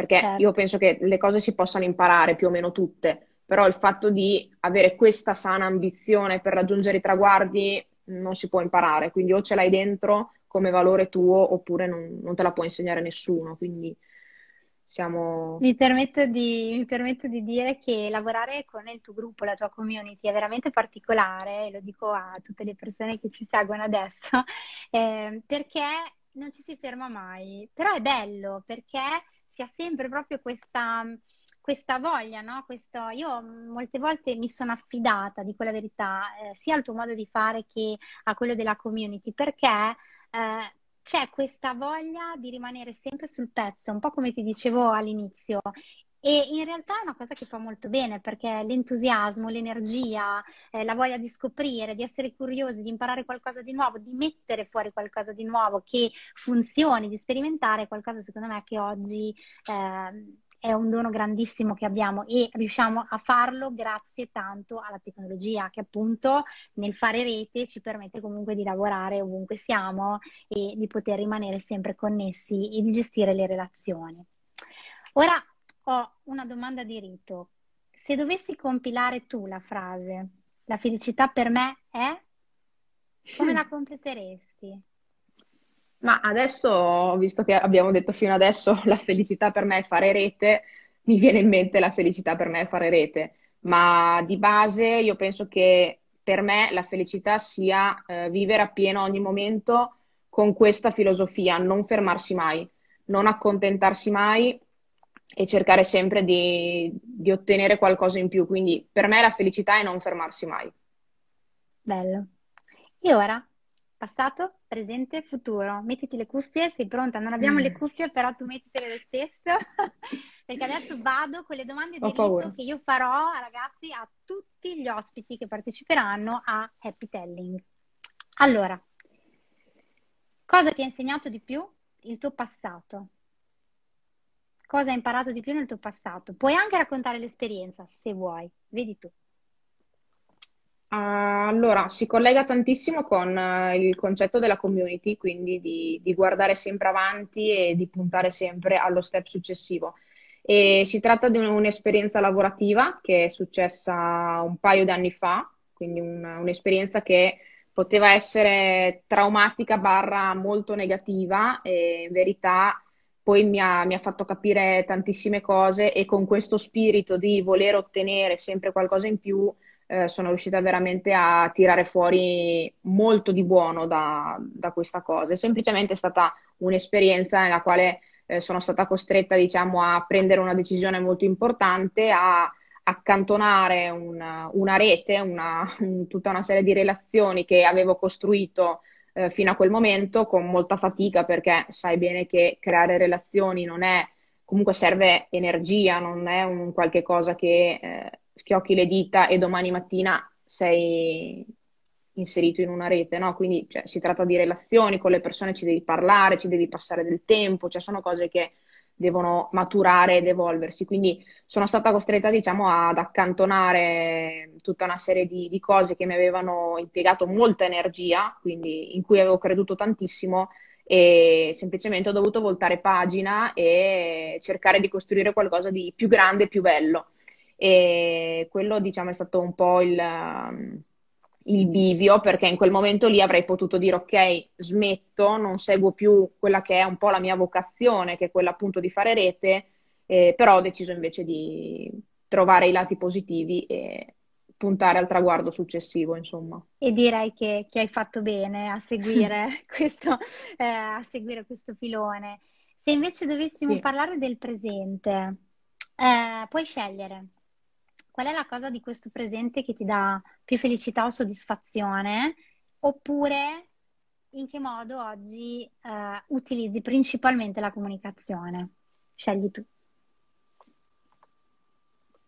perché certo. io penso che le cose si possano imparare più o meno tutte, però il fatto di avere questa sana ambizione per raggiungere i traguardi non si può imparare, quindi o ce l'hai dentro come valore tuo oppure non, non te la può insegnare nessuno, quindi siamo... Mi permetto, di, mi permetto di dire che lavorare con il tuo gruppo, la tua community è veramente particolare, lo dico a tutte le persone che ci seguono adesso, eh, perché non ci si ferma mai, però è bello perché si ha sempre proprio questa, questa voglia, no? Questo, io molte volte mi sono affidata, dico la verità, eh, sia al tuo modo di fare che a quello della community, perché eh, c'è questa voglia di rimanere sempre sul pezzo, un po' come ti dicevo all'inizio. E in realtà è una cosa che fa molto bene perché l'entusiasmo, l'energia, eh, la voglia di scoprire, di essere curiosi, di imparare qualcosa di nuovo, di mettere fuori qualcosa di nuovo che funzioni, di sperimentare, è qualcosa secondo me che oggi eh, è un dono grandissimo che abbiamo e riusciamo a farlo grazie tanto alla tecnologia che appunto nel fare rete ci permette comunque di lavorare ovunque siamo e di poter rimanere sempre connessi e di gestire le relazioni. Ora ho una domanda di rito. Se dovessi compilare tu la frase, la felicità per me è, come la completeresti? Ma adesso, visto che abbiamo detto fino adesso la felicità per me è fare rete, mi viene in mente la felicità per me è fare rete. Ma di base io penso che per me la felicità sia eh, vivere appieno ogni momento con questa filosofia, non fermarsi mai, non accontentarsi mai e cercare sempre di, di ottenere qualcosa in più. Quindi per me la felicità è non fermarsi mai. Bello. E ora passato, presente, futuro. Mettiti le cuffie, sei pronta? Non abbiamo mm. le cuffie, però tu mettitele lo stesso, perché adesso vado con le domande di rito che io farò, ragazzi, a tutti gli ospiti che parteciperanno a Happy Telling. Allora, cosa ti ha insegnato di più il tuo passato? Cosa hai imparato di più nel tuo passato? Puoi anche raccontare l'esperienza, se vuoi, vedi tu. Allora, si collega tantissimo con eh, il concetto della community, quindi di, di guardare sempre avanti e di puntare sempre allo step successivo. E si tratta di un'esperienza lavorativa che è successa un paio di anni fa, quindi un- un'esperienza che poteva essere traumatica barra molto negativa e in verità poi mi ha, mi ha fatto capire tantissime cose e con questo spirito di voler ottenere sempre qualcosa in più eh, sono riuscita veramente a tirare fuori molto di buono da, da questa cosa. È semplicemente stata un'esperienza nella quale eh, sono stata costretta, diciamo, a prendere una decisione molto importante, a accantonare una, una rete, una, un, tutta una serie di relazioni che avevo costruito eh, fino a quel momento con molta fatica perché sai bene che creare relazioni non è, comunque serve energia, non è un qualche cosa che eh, schiocchi le dita e domani mattina sei inserito in una rete, no? Quindi cioè, si tratta di relazioni, con le persone ci devi parlare, ci devi passare del tempo, cioè sono cose che devono maturare ed evolversi. Quindi sono stata costretta, diciamo, ad accantonare tutta una serie di, di cose che mi avevano impiegato molta energia, quindi in cui avevo creduto tantissimo e semplicemente ho dovuto voltare pagina e cercare di costruire qualcosa di più grande e più bello e quello diciamo è stato un po' il, um, il bivio perché in quel momento lì avrei potuto dire ok, smetto, non seguo più quella che è un po' la mia vocazione, che è quella appunto di fare rete, eh, però ho deciso invece di trovare i lati positivi e puntare al traguardo successivo, insomma. E direi che, che hai fatto bene a seguire, questo, eh, a seguire questo filone. Se invece dovessimo sì. parlare del presente, eh, puoi scegliere qual è la cosa di questo presente che ti dà più felicità o soddisfazione, oppure in che modo oggi eh, utilizzi principalmente la comunicazione? Scegli tu.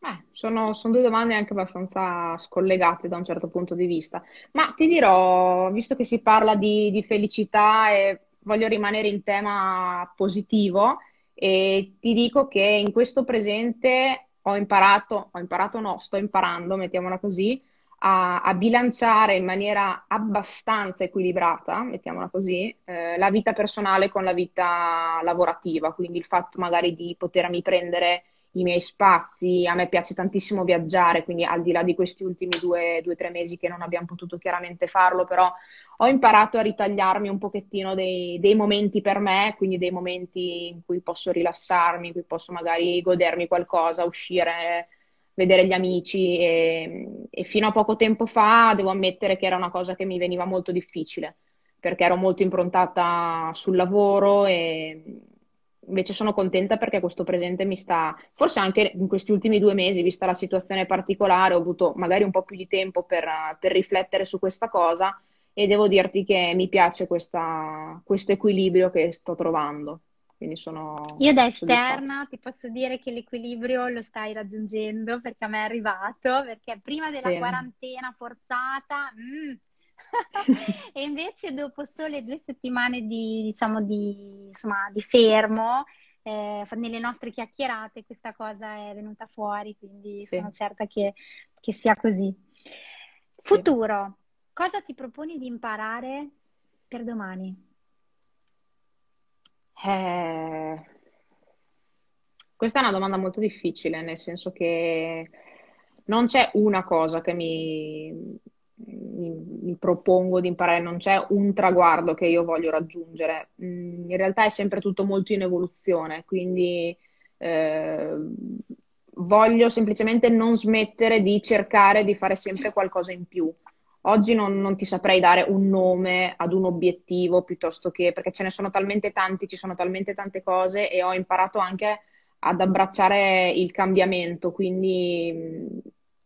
Eh, sono, sono, due domande anche abbastanza scollegate da un certo punto di vista, ma ti dirò, visto che si parla di, di felicità e voglio rimanere in tema positivo, ti dico che in questo presente ho imparato, ho imparato no, sto imparando, mettiamola così, a, a bilanciare in maniera abbastanza equilibrata, mettiamola così, eh, la vita personale con la vita lavorativa, quindi il fatto magari di potermi prendere i miei spazi, a me piace tantissimo viaggiare, quindi al di là di questi ultimi due o tre mesi che non abbiamo potuto chiaramente farlo, però ho imparato a ritagliarmi un pochettino dei, dei, momenti per me, quindi dei momenti in cui posso rilassarmi, in cui posso magari godermi qualcosa, uscire, vedere gli amici e, e fino a poco tempo fa devo ammettere che era una cosa che mi veniva molto difficile perché ero molto improntata sul lavoro e invece sono contenta perché questo presente mi sta, forse anche in questi ultimi due mesi, vista la situazione particolare, ho avuto magari un po' più di tempo per, per riflettere su questa cosa e devo dirti che mi piace questa, questo equilibrio che sto trovando. quindi sono Io da esterna ti posso dire che l'equilibrio lo stai raggiungendo perché a me è arrivato, perché prima della Bene. quarantena forzata... Mm, e invece dopo sole due settimane di, diciamo, di, insomma, di fermo, eh, nelle nostre chiacchierate questa cosa è venuta fuori, quindi sì. sono certa che, che sia così. Futuro, cosa ti proponi di imparare per domani? Eh, questa è una domanda molto difficile, nel senso che non c'è una cosa che mi, mi, mi propongo di imparare, non c'è un traguardo che io voglio raggiungere. Mm, in realtà è sempre tutto molto in evoluzione, quindi eh, voglio semplicemente non smettere di cercare di fare sempre qualcosa in più. Oggi non, non, ti saprei dare un nome ad un obiettivo piuttosto che, perché ce ne sono talmente tanti, ci sono talmente tante cose e ho imparato anche ad abbracciare il cambiamento, quindi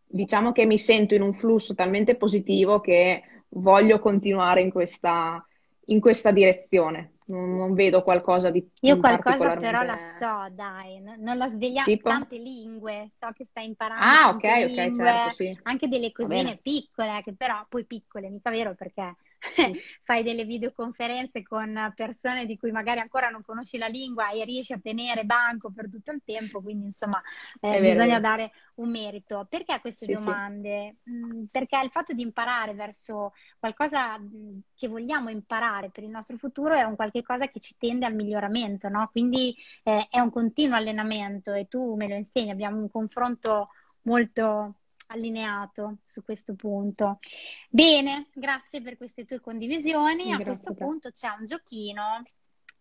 diciamo che mi sento in un flusso talmente positivo che voglio continuare in questa, in questa direzione non, non vedo qualcosa di Io qualcosa però la so, dai, non la svegliamo tipo? tante lingue, so che stai imparando ah, ok, ok, certo, sì. anche delle cosine piccole, che però poi piccole, mica vero perché fai delle videoconferenze con persone di cui magari ancora non conosci la lingua e riesci a tenere banco per tutto il tempo, quindi insomma eh, bisogna dare un merito. Perché queste sì, domande? Sì. Mm, perché il fatto di imparare verso qualcosa mm, che vogliamo imparare per il nostro futuro è un qualche cosa che ci tende al miglioramento, no? Quindi eh, è un continuo allenamento e tu me lo insegni, abbiamo un confronto molto allineato su questo punto. Bene, grazie per queste tue condivisioni. Grazie a questo punto c'è un giochino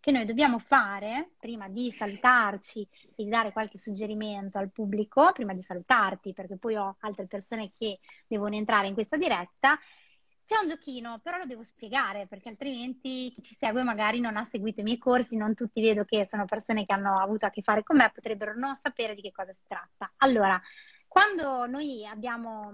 che noi dobbiamo fare prima di salutarci e di dare qualche suggerimento al pubblico, prima di salutarti, perché poi ho altre persone che devono entrare in questa diretta. C'è un giochino, però lo devo spiegare perché altrimenti chi ci segue magari non ha seguito i miei corsi, non tutti vedo che sono persone che hanno avuto a che fare con me, potrebbero non sapere di che cosa si tratta. Allora, quando noi abbiamo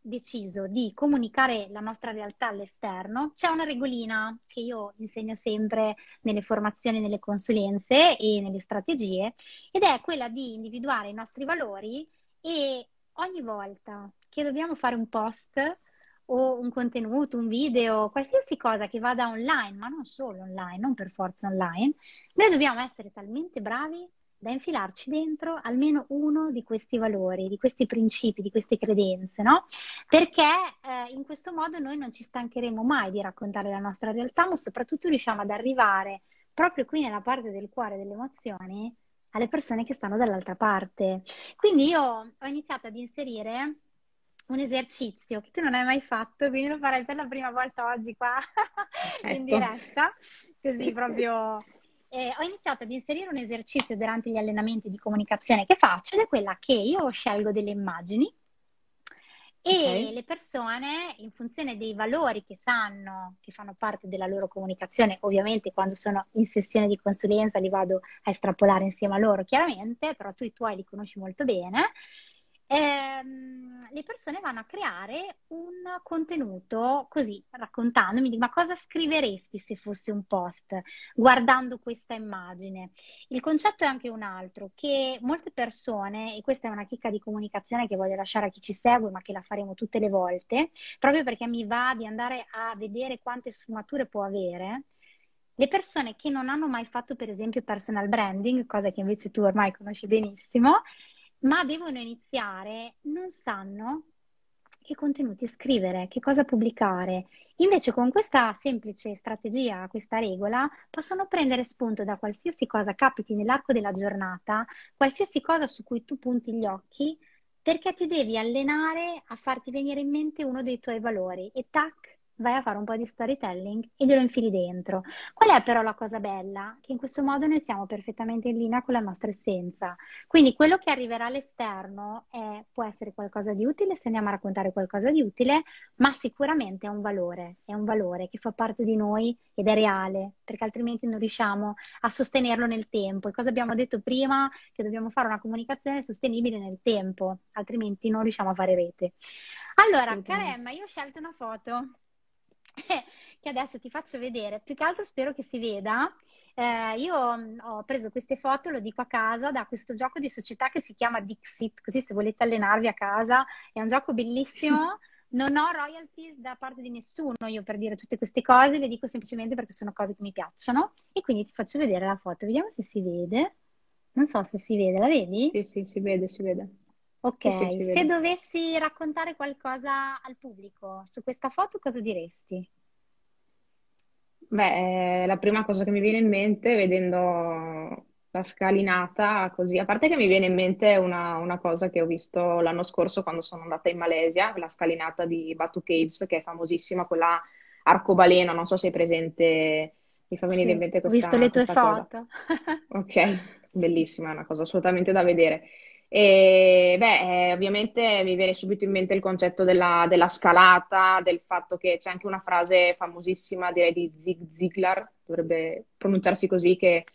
deciso di comunicare la nostra realtà all'esterno, c'è una regolina che io insegno sempre nelle formazioni, nelle consulenze e nelle strategie, ed è quella di individuare i nostri valori e ogni volta che dobbiamo fare un post o un contenuto, un video, qualsiasi cosa che vada online, ma non solo online, non per forza online, noi dobbiamo essere talmente bravi da infilarci dentro almeno uno di questi valori, di questi principi, di queste credenze, no? Perché eh, in questo modo noi non ci stancheremo mai di raccontare la nostra realtà, ma soprattutto riusciamo ad arrivare proprio qui nella parte del cuore delle emozioni alle persone che stanno dall'altra parte. Quindi io ho iniziato ad inserire un esercizio che tu non hai mai fatto, quindi lo farai per la prima volta oggi qua ecco. in diretta, così proprio eh, ho iniziato ad inserire un esercizio durante gli allenamenti di comunicazione che faccio ed è quella che io scelgo delle immagini e okay. le persone, in funzione dei valori che sanno, che fanno parte della loro comunicazione, ovviamente quando sono in sessione di consulenza li vado a estrapolare insieme a loro, chiaramente, però tu i tuoi li conosci molto bene, ehm, le persone vanno a creare un contenuto così, raccontandomi, ma cosa scriveresti se fosse un post guardando questa immagine? Il concetto è anche un altro, che molte persone, e questa è una chicca di comunicazione che voglio lasciare a chi ci segue, ma che la faremo tutte le volte, proprio perché mi va di andare a vedere quante sfumature può avere, le persone che non hanno mai fatto, per esempio, personal branding, cosa che invece tu ormai conosci benissimo, ma devono iniziare, non sanno che contenuti scrivere, che cosa pubblicare. Invece con questa semplice strategia, questa regola, possono prendere spunto da qualsiasi cosa capiti nell'arco della giornata, qualsiasi cosa su cui tu punti gli occhi, perché ti devi allenare a farti venire in mente uno dei tuoi valori e tac, vai a fare un po' di storytelling e glielo infili dentro. Qual è però la cosa bella? Che in questo modo noi siamo perfettamente in linea con la nostra essenza. Quindi quello che arriverà all'esterno è, può essere qualcosa di utile se andiamo a raccontare qualcosa di utile, ma sicuramente è un valore, è un valore che fa parte di noi ed è reale, perché altrimenti non riusciamo a sostenerlo nel tempo. E cosa abbiamo detto prima? Che dobbiamo fare una comunicazione sostenibile nel tempo, altrimenti non riusciamo a fare rete. Allora, cara Emma, io ho scelto una foto che adesso ti faccio vedere. Più che altro spero che si veda. Eh, io mm, ho preso queste foto, lo dico a casa, da questo gioco di società che si chiama Dixit, così se volete allenarvi a casa, è un gioco bellissimo. Non ho royalties da parte di nessuno io per dire tutte queste cose, le dico semplicemente perché sono cose che mi piacciono e quindi ti faccio vedere la foto. Vediamo se si vede. Non so se si vede, la vedi? Sì, sì, si vede, si vede. Ok, se dovessi raccontare qualcosa al pubblico su questa foto, cosa diresti? Beh, eh, la prima cosa che mi viene in mente vedendo la scalinata così, a parte che mi viene in mente una, una cosa che ho visto l'anno scorso quando sono andata in Malesia, la scalinata di Batu Caves, che è famosissima, quella arcobaleno, non so se è presente, mi fa venire in Sì, mente ho visto le questa, tue questa cosa. foto. Ok, bellissima, è una cosa assolutamente da vedere. E beh, eh, ovviamente mi viene subito in mente il concetto della, della scalata, del fatto che c'è anche una frase famosissima, direi di Zig Ziglar, dovrebbe pronunciarsi così, che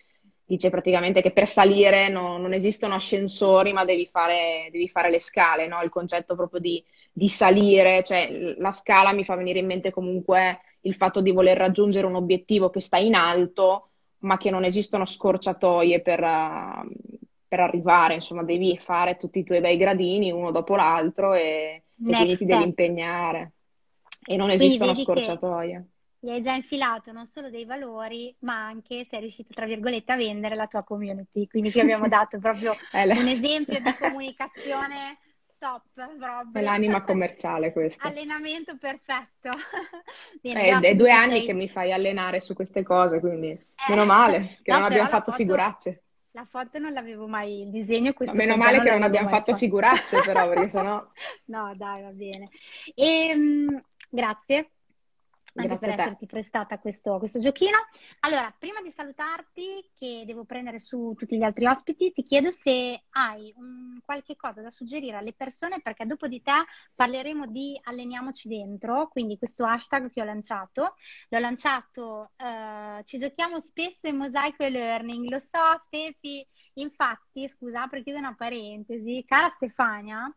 dice praticamente che per salire no- non esistono ascensori, ma devi fare, devi fare le scale, no? Il concetto proprio di, di salire, cioè la scala mi fa venire in mente comunque il fatto di voler raggiungere un obiettivo che sta in alto ma che non esistono scorciatoie per, per arrivare, insomma, devi fare tutti i tuoi bei gradini uno dopo l'altro e, e quindi ti devi impegnare e non Quindi esistono vedi che scorciatoie. gli hai già infilato non solo dei valori, ma anche sei riuscito, tra virgolette, a vendere la tua community. Quindi ti abbiamo dato proprio È la- un esempio di comunicazione top, è proprio. l'anima commerciale questa. Allenamento perfetto. Bene, È, grazie è due anni sei... che mi fai allenare su queste cose, quindi Eh, meno male che no, non abbiamo fatto foto, figuracce. La foto non l'avevo mai, il disegno Ma questo meno con te male non che non abbiamo fatto fatto. figuracce, però, perché sennò... No, dai, va bene. E, grazie anche Grazie per esserti prestata questo, questo giochino. Allora, prima di salutarti, che devo prendere su tutti gli altri ospiti, ti chiedo se hai un- qualche cosa da suggerire alle persone, perché dopo di te parleremo di Alleniamoci dentro, quindi questo hashtag che ho lanciato. L'ho lanciato, eh, ci giochiamo spesso in mosaico e learning, lo so, Stefi. Infatti, scusa, apro e chiudo una parentesi, cara Stefania.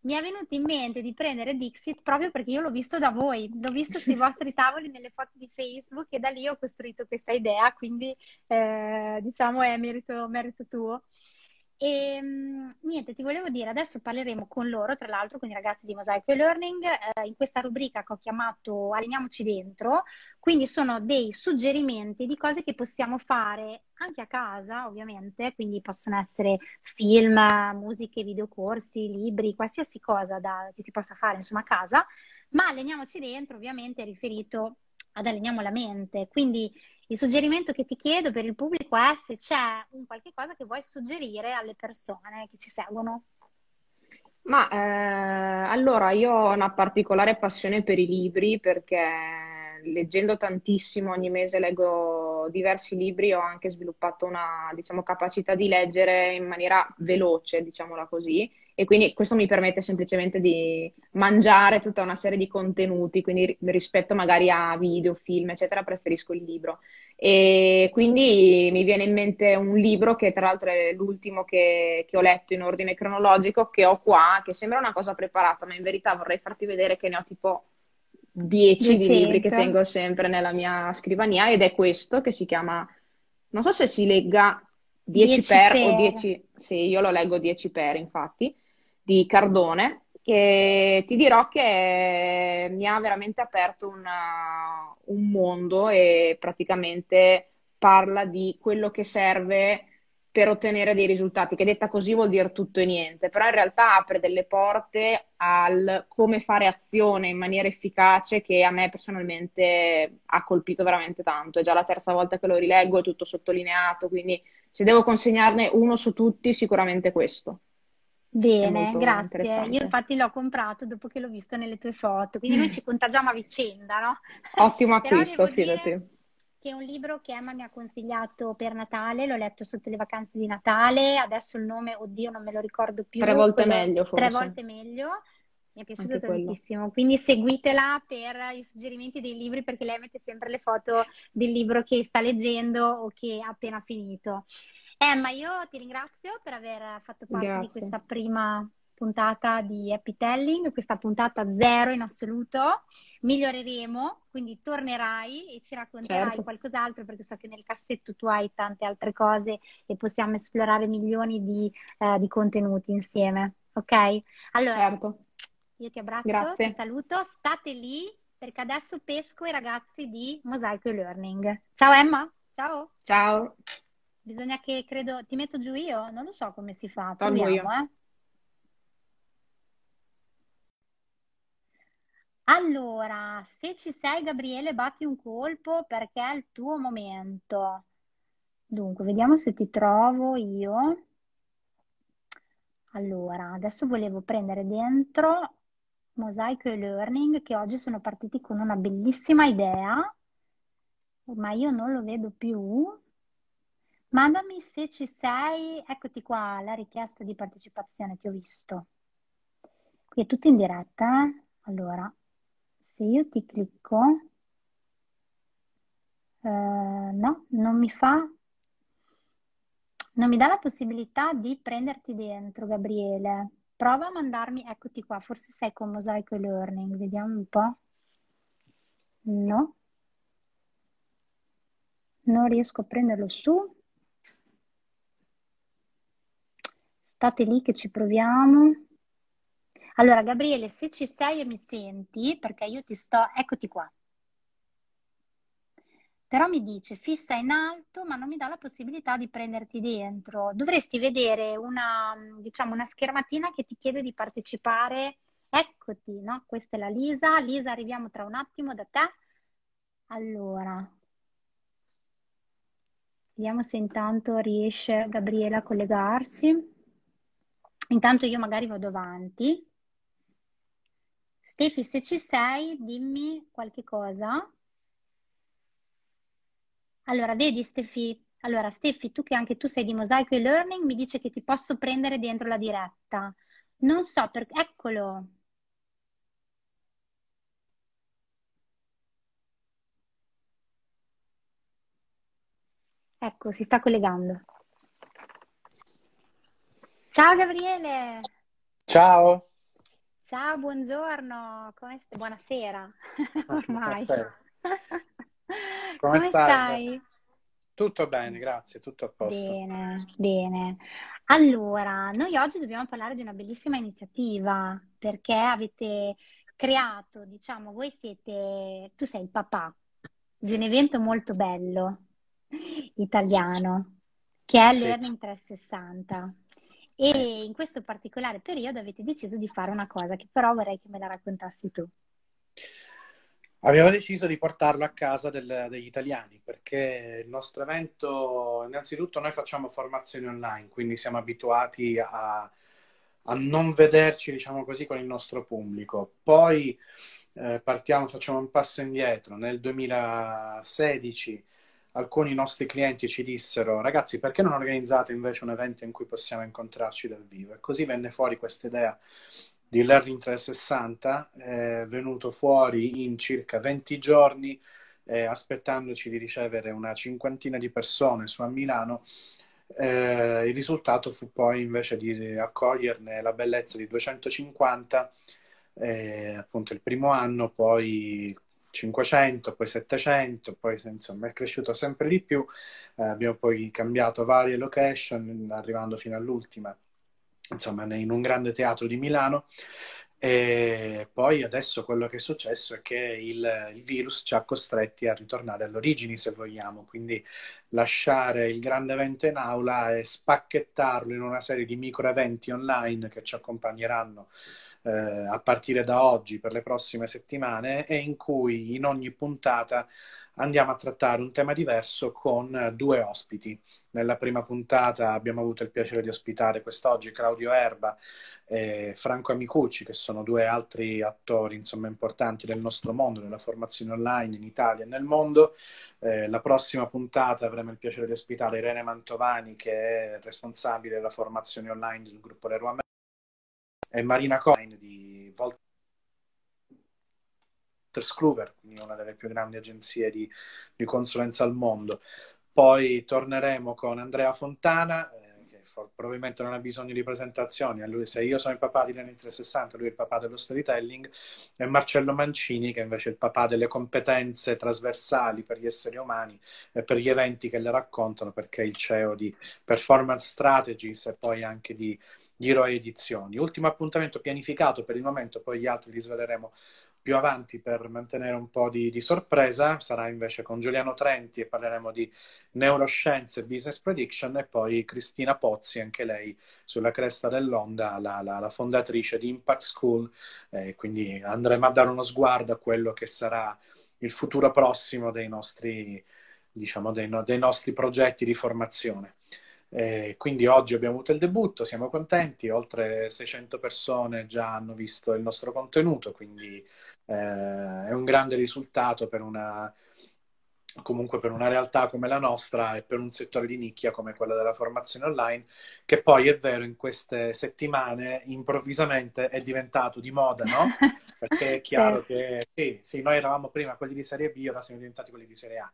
Mi è venuto in mente di prendere Dixit proprio perché io l'ho visto da voi, l'ho visto sui vostri tavoli nelle foto di Facebook e da lì ho costruito questa idea, quindi eh, diciamo è merito, merito tuo. E mh, niente, ti volevo dire, adesso parleremo con loro, tra l'altro con i ragazzi di Mosaico e-Learning, eh, in questa rubrica che ho chiamato Alleniamoci dentro, quindi sono dei suggerimenti di cose che possiamo fare anche a casa, ovviamente, quindi possono essere film, musiche, videocorsi, libri, qualsiasi cosa da- che si possa fare, insomma, a casa, ma alleniamoci dentro, ovviamente, è riferito ad alleniamo la mente. Quindi il suggerimento che ti chiedo per il pubblico è se c'è un qualche cosa che vuoi suggerire alle persone che ci seguono. Ma eh, allora io ho una particolare passione per i libri perché leggendo tantissimo, ogni mese leggo diversi libri, ho anche sviluppato una, diciamo, capacità di leggere in maniera veloce, diciamola così, e quindi questo mi permette semplicemente di mangiare tutta una serie di contenuti, quindi ri- rispetto magari a video, film, eccetera, preferisco il libro. E quindi mi viene in mente un libro che tra l'altro è l'ultimo che, che ho letto in ordine cronologico, che ho qua, che sembra una cosa preparata, ma in verità vorrei farti vedere che ne ho tipo 10 di libri che 200. tengo sempre nella mia scrivania ed è questo che si chiama, non so se si legga 10 10 per o per. 10, sì, io lo leggo 10 per infatti, di Cardone, e ti dirò che mi ha veramente aperto una- un mondo e praticamente parla di quello che serve per ottenere dei risultati, che detta così vuol dire tutto e niente, però in realtà apre delle porte al come fare azione in maniera efficace che a me personalmente ha colpito veramente tanto. È già la terza volta che lo rileggo, è tutto sottolineato, quindi se devo consegnarne uno su tutti, sicuramente questo. Bene, grazie. Io infatti l'ho comprato dopo che l'ho visto nelle tue foto, quindi noi ci contagiamo a vicenda, no? Ottimo acquisto, fidati. che è un libro che Emma mi ha consigliato per Natale, l'ho letto sotto le vacanze di Natale, adesso il nome, oddio, non me lo ricordo più, Tre volte quello meglio, tre forse. volte meglio. Mi è piaciuto Anche quello. tantissimo, quindi seguitela per i suggerimenti dei libri perché lei mette sempre le foto del libro che sta leggendo o che ha appena finito. Emma, io ti ringrazio per aver fatto parte di Grazie. questa prima puntata di Happy Telling, questa puntata zero in assoluto. Miglioreremo, quindi tornerai e ci racconterai certo. qualcos'altro perché so che nel cassetto tu hai tante altre cose e possiamo esplorare milioni di, eh, di contenuti insieme. Ok? Allora, certo. io ti abbraccio, Grazie. ti saluto, state lì perché adesso pesco i ragazzi di Mosaico Learning. Ciao Emma, ciao. Ciao. Bisogna che credo, ti metto giù io? Non lo so come si fa, proviamo, eh. Allora, se ci sei Gabriele, batti un colpo perché è il tuo momento. Dunque, vediamo se ti trovo io. Allora, adesso volevo prendere dentro Mosaico e Learning che oggi sono partiti con una bellissima idea, ma io non lo vedo più. Mandami se ci sei, eccoti qua, la richiesta di partecipazione, ti ho visto. Qui è tutto in diretta, eh? Allora, se io ti clicco, eh, no, non mi fa, non mi dà la possibilità di prenderti dentro, Gabriele. Prova a mandarmi, eccoti qua, forse sei con Mosaico e Learning, vediamo un po'. No, non riesco a prenderlo su. State lì che ci proviamo. Allora, Gabriele, se ci sei e mi senti, perché io ti sto, eccoti qua. Però mi dice fissa in alto, ma non mi dà la possibilità di prenderti dentro. Dovresti vedere una, diciamo, una schermatina che ti chiede di partecipare. Eccoti, no? Questa è la Lisa. Lisa, arriviamo tra un attimo da te. Allora, vediamo se intanto riesce Gabriele a collegarsi. Intanto io magari vado avanti. Stefi, se ci sei, dimmi qualche cosa. Allora, vedi Stefi, allora Stefi, tu che anche tu sei di Mosaico e Learning, mi dice che ti posso prendere dentro la diretta. Non so perché, eccolo. Ecco, si sta collegando. Ciao Gabriele. Ciao. Ciao, buongiorno, come stai? Buonasera, ormai. Come, come stai? Tutto bene, grazie, tutto a posto. Bene, bene. Allora, noi oggi dobbiamo parlare di una bellissima iniziativa perché avete creato, diciamo, voi siete, tu sei il papà di un evento molto bello italiano che è sì. Learning 360. E in questo particolare periodo avete deciso di fare una cosa che però vorrei che me la raccontassi tu. Abbiamo deciso di portarlo a casa del, degli italiani perché il nostro evento, innanzitutto noi facciamo formazioni online, quindi siamo abituati a, a non vederci, diciamo così, con il nostro pubblico. Poi eh, partiamo, facciamo un passo indietro. Nel 2016 alcuni nostri clienti ci dissero ragazzi perché non organizzate invece un evento in cui possiamo incontrarci dal vivo? E così venne fuori questa idea di Learning 360 è venuto fuori in circa 20 giorni eh, aspettandoci di ricevere una cinquantina di persone su a Milano. Eh, il risultato fu poi invece di accoglierne la bellezza di 250 eh, appunto il primo anno poi 500, poi 700, poi insomma è cresciuto sempre di più. Eh, abbiamo poi cambiato varie location, arrivando fino all'ultima, insomma, in un grande teatro di Milano. E poi adesso quello che è successo è che il, il, virus ci ha costretti a ritornare alle origini, se vogliamo, quindi lasciare il grande evento in aula e spacchettarlo in una serie di micro eventi online che ci accompagneranno eh, a partire da oggi per le prossime settimane e in cui in ogni puntata andiamo a trattare un tema diverso con due ospiti. Nella prima puntata abbiamo avuto il piacere di ospitare quest'oggi Claudio Erba e Franco Amicucci, che sono due altri attori insomma, importanti del nostro mondo, nella formazione online in Italia e nel mondo. Eh, la prossima puntata avremo il piacere di ospitare Irene Mantovani, che è responsabile della formazione online del gruppo Leroy è Marina Coin di Walter Scluver, quindi una delle più grandi agenzie di, di consulenza al mondo. Poi torneremo con Andrea Fontana, eh, che for- probabilmente non ha bisogno di presentazioni. Lui, se io sono il papà di Lenin 360, lui è il papà dello storytelling, e Marcello Mancini, che invece è il papà delle competenze trasversali per gli esseri umani e per gli eventi che le raccontano, perché è il CEO di Performance Strategies e poi anche di Giro Edizioni. Ultimo appuntamento pianificato per il momento, poi gli altri li sveleremo più avanti per mantenere un po' di, di, sorpresa, sarà invece con Giuliano Trenti e parleremo di neuroscienze e business prediction e poi Cristina Pozzi, anche lei sulla cresta dell'onda, la, la, la fondatrice di Impact School, eh, quindi andremo a dare uno sguardo a quello che sarà il futuro prossimo dei nostri, diciamo, dei, no, dei nostri progetti di formazione. Eh, quindi oggi abbiamo avuto il debutto, siamo contenti, oltre 600 persone già hanno visto il nostro contenuto, quindi eh, è un grande risultato per una, comunque per una realtà come la nostra e per un settore di nicchia come quello della formazione online, che poi è vero in queste settimane improvvisamente è diventato di moda, no? Perché è chiaro sì. che sì, sì, noi eravamo prima quelli di serie B, ora siamo diventati quelli di serie A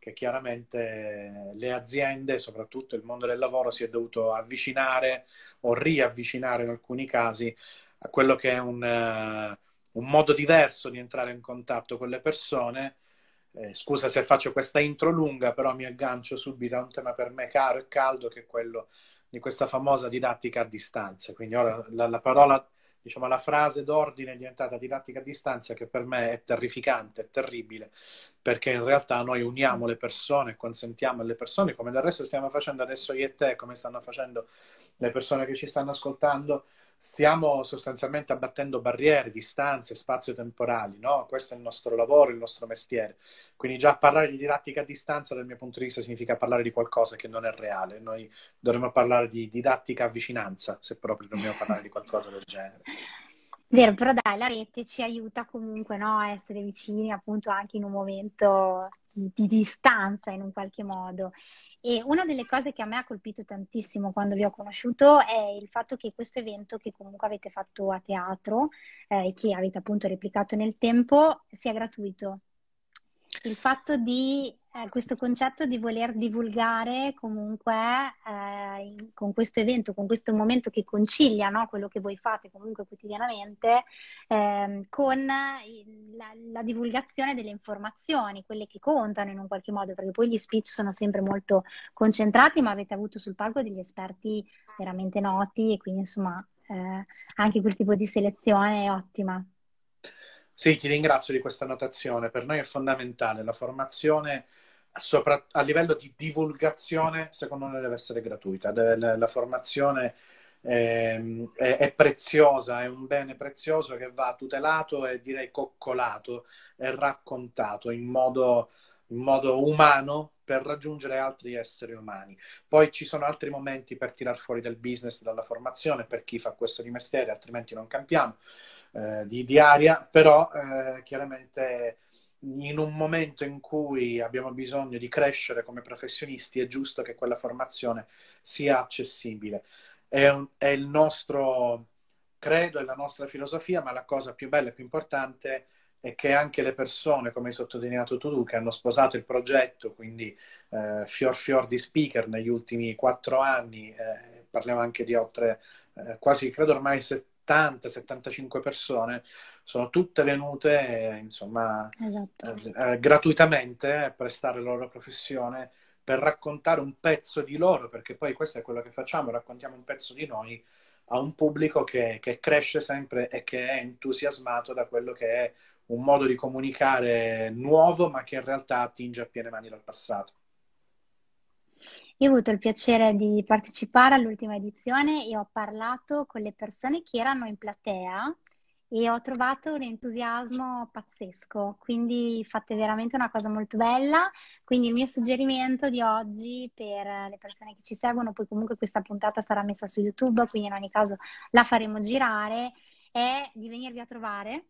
che chiaramente le aziende, soprattutto il mondo del lavoro, si è dovuto avvicinare o riavvicinare in alcuni casi a quello che è un, uh, un modo diverso di entrare in contatto con le persone. Eh, scusa se faccio questa intro lunga, però mi aggancio subito a un tema per me caro e caldo, che è quello di questa famosa didattica a distanza. Quindi ora la, la parola diciamo, la frase d'ordine è diventata didattica a distanza che per me è terrificante, è terribile, perché in realtà noi uniamo le persone, consentiamo alle persone, come del resto stiamo facendo adesso io e te, come stanno facendo le persone che ci stanno ascoltando, stiamo sostanzialmente abbattendo barriere, distanze, spazio-temporali, no? Questo è il nostro lavoro, il nostro mestiere. Quindi già parlare di didattica a distanza dal mio punto di vista significa parlare di qualcosa che non è reale. Noi dovremmo parlare di didattica a vicinanza, se proprio dobbiamo parlare di qualcosa del genere. Vero, però dai, la rete ci aiuta comunque no, a essere vicini appunto anche in un momento di, di distanza in un qualche modo. E una delle cose che a me ha colpito tantissimo quando vi ho conosciuto è il fatto che questo evento che comunque avete fatto a teatro eh, e che avete appunto replicato nel tempo sia gratuito. Il fatto di eh, questo concetto di voler divulgare comunque eh, in, con questo evento, con questo momento che concilia no? quello che voi fate comunque quotidianamente eh, con la, la, divulgazione delle informazioni, quelle che contano in un qualche modo, perché poi gli speech sono sempre molto concentrati, ma avete avuto sul palco degli esperti veramente noti e quindi insomma eh, anche quel tipo di selezione è ottima. Sì, ti ringrazio di questa notazione. Per noi è fondamentale la formazione sopra, a livello di divulgazione, secondo me deve essere gratuita. Deve, la formazione è, è, è, preziosa, è un bene prezioso che va tutelato e direi coccolato e raccontato in modo, in modo umano per raggiungere altri esseri umani. Poi ci sono altri momenti per tirar fuori del business dalla formazione per chi fa questo di mestiere, altrimenti non campiamo eh, di, di aria, però eh, chiaramente in un momento in cui abbiamo bisogno di crescere come professionisti, è giusto che quella formazione sia accessibile. È, un, è il nostro credo, è la nostra filosofia, ma la cosa più bella e più importante è che anche le persone, come hai sottolineato tu, che hanno sposato il progetto, quindi eh, fior fior di speaker negli ultimi quattro anni, eh, parliamo anche di oltre eh, quasi, credo ormai 70-75 persone, sono tutte venute eh, insomma, esatto. eh, eh, gratuitamente a prestare la loro professione per raccontare un pezzo di loro, perché poi questo è quello che facciamo, raccontiamo un pezzo di noi a un pubblico che, che cresce sempre e che è entusiasmato da quello che è un modo di comunicare nuovo, ma che in realtà attinge a piene mani dal passato. Io ho avuto il piacere di partecipare all'ultima edizione e ho parlato con le persone che erano in platea e ho trovato un entusiasmo pazzesco, quindi fate veramente una cosa molto bella. Quindi il mio suggerimento di oggi per le persone che ci seguono, poi comunque questa puntata sarà messa su YouTube, quindi in ogni caso la faremo girare, è di venirvi a trovare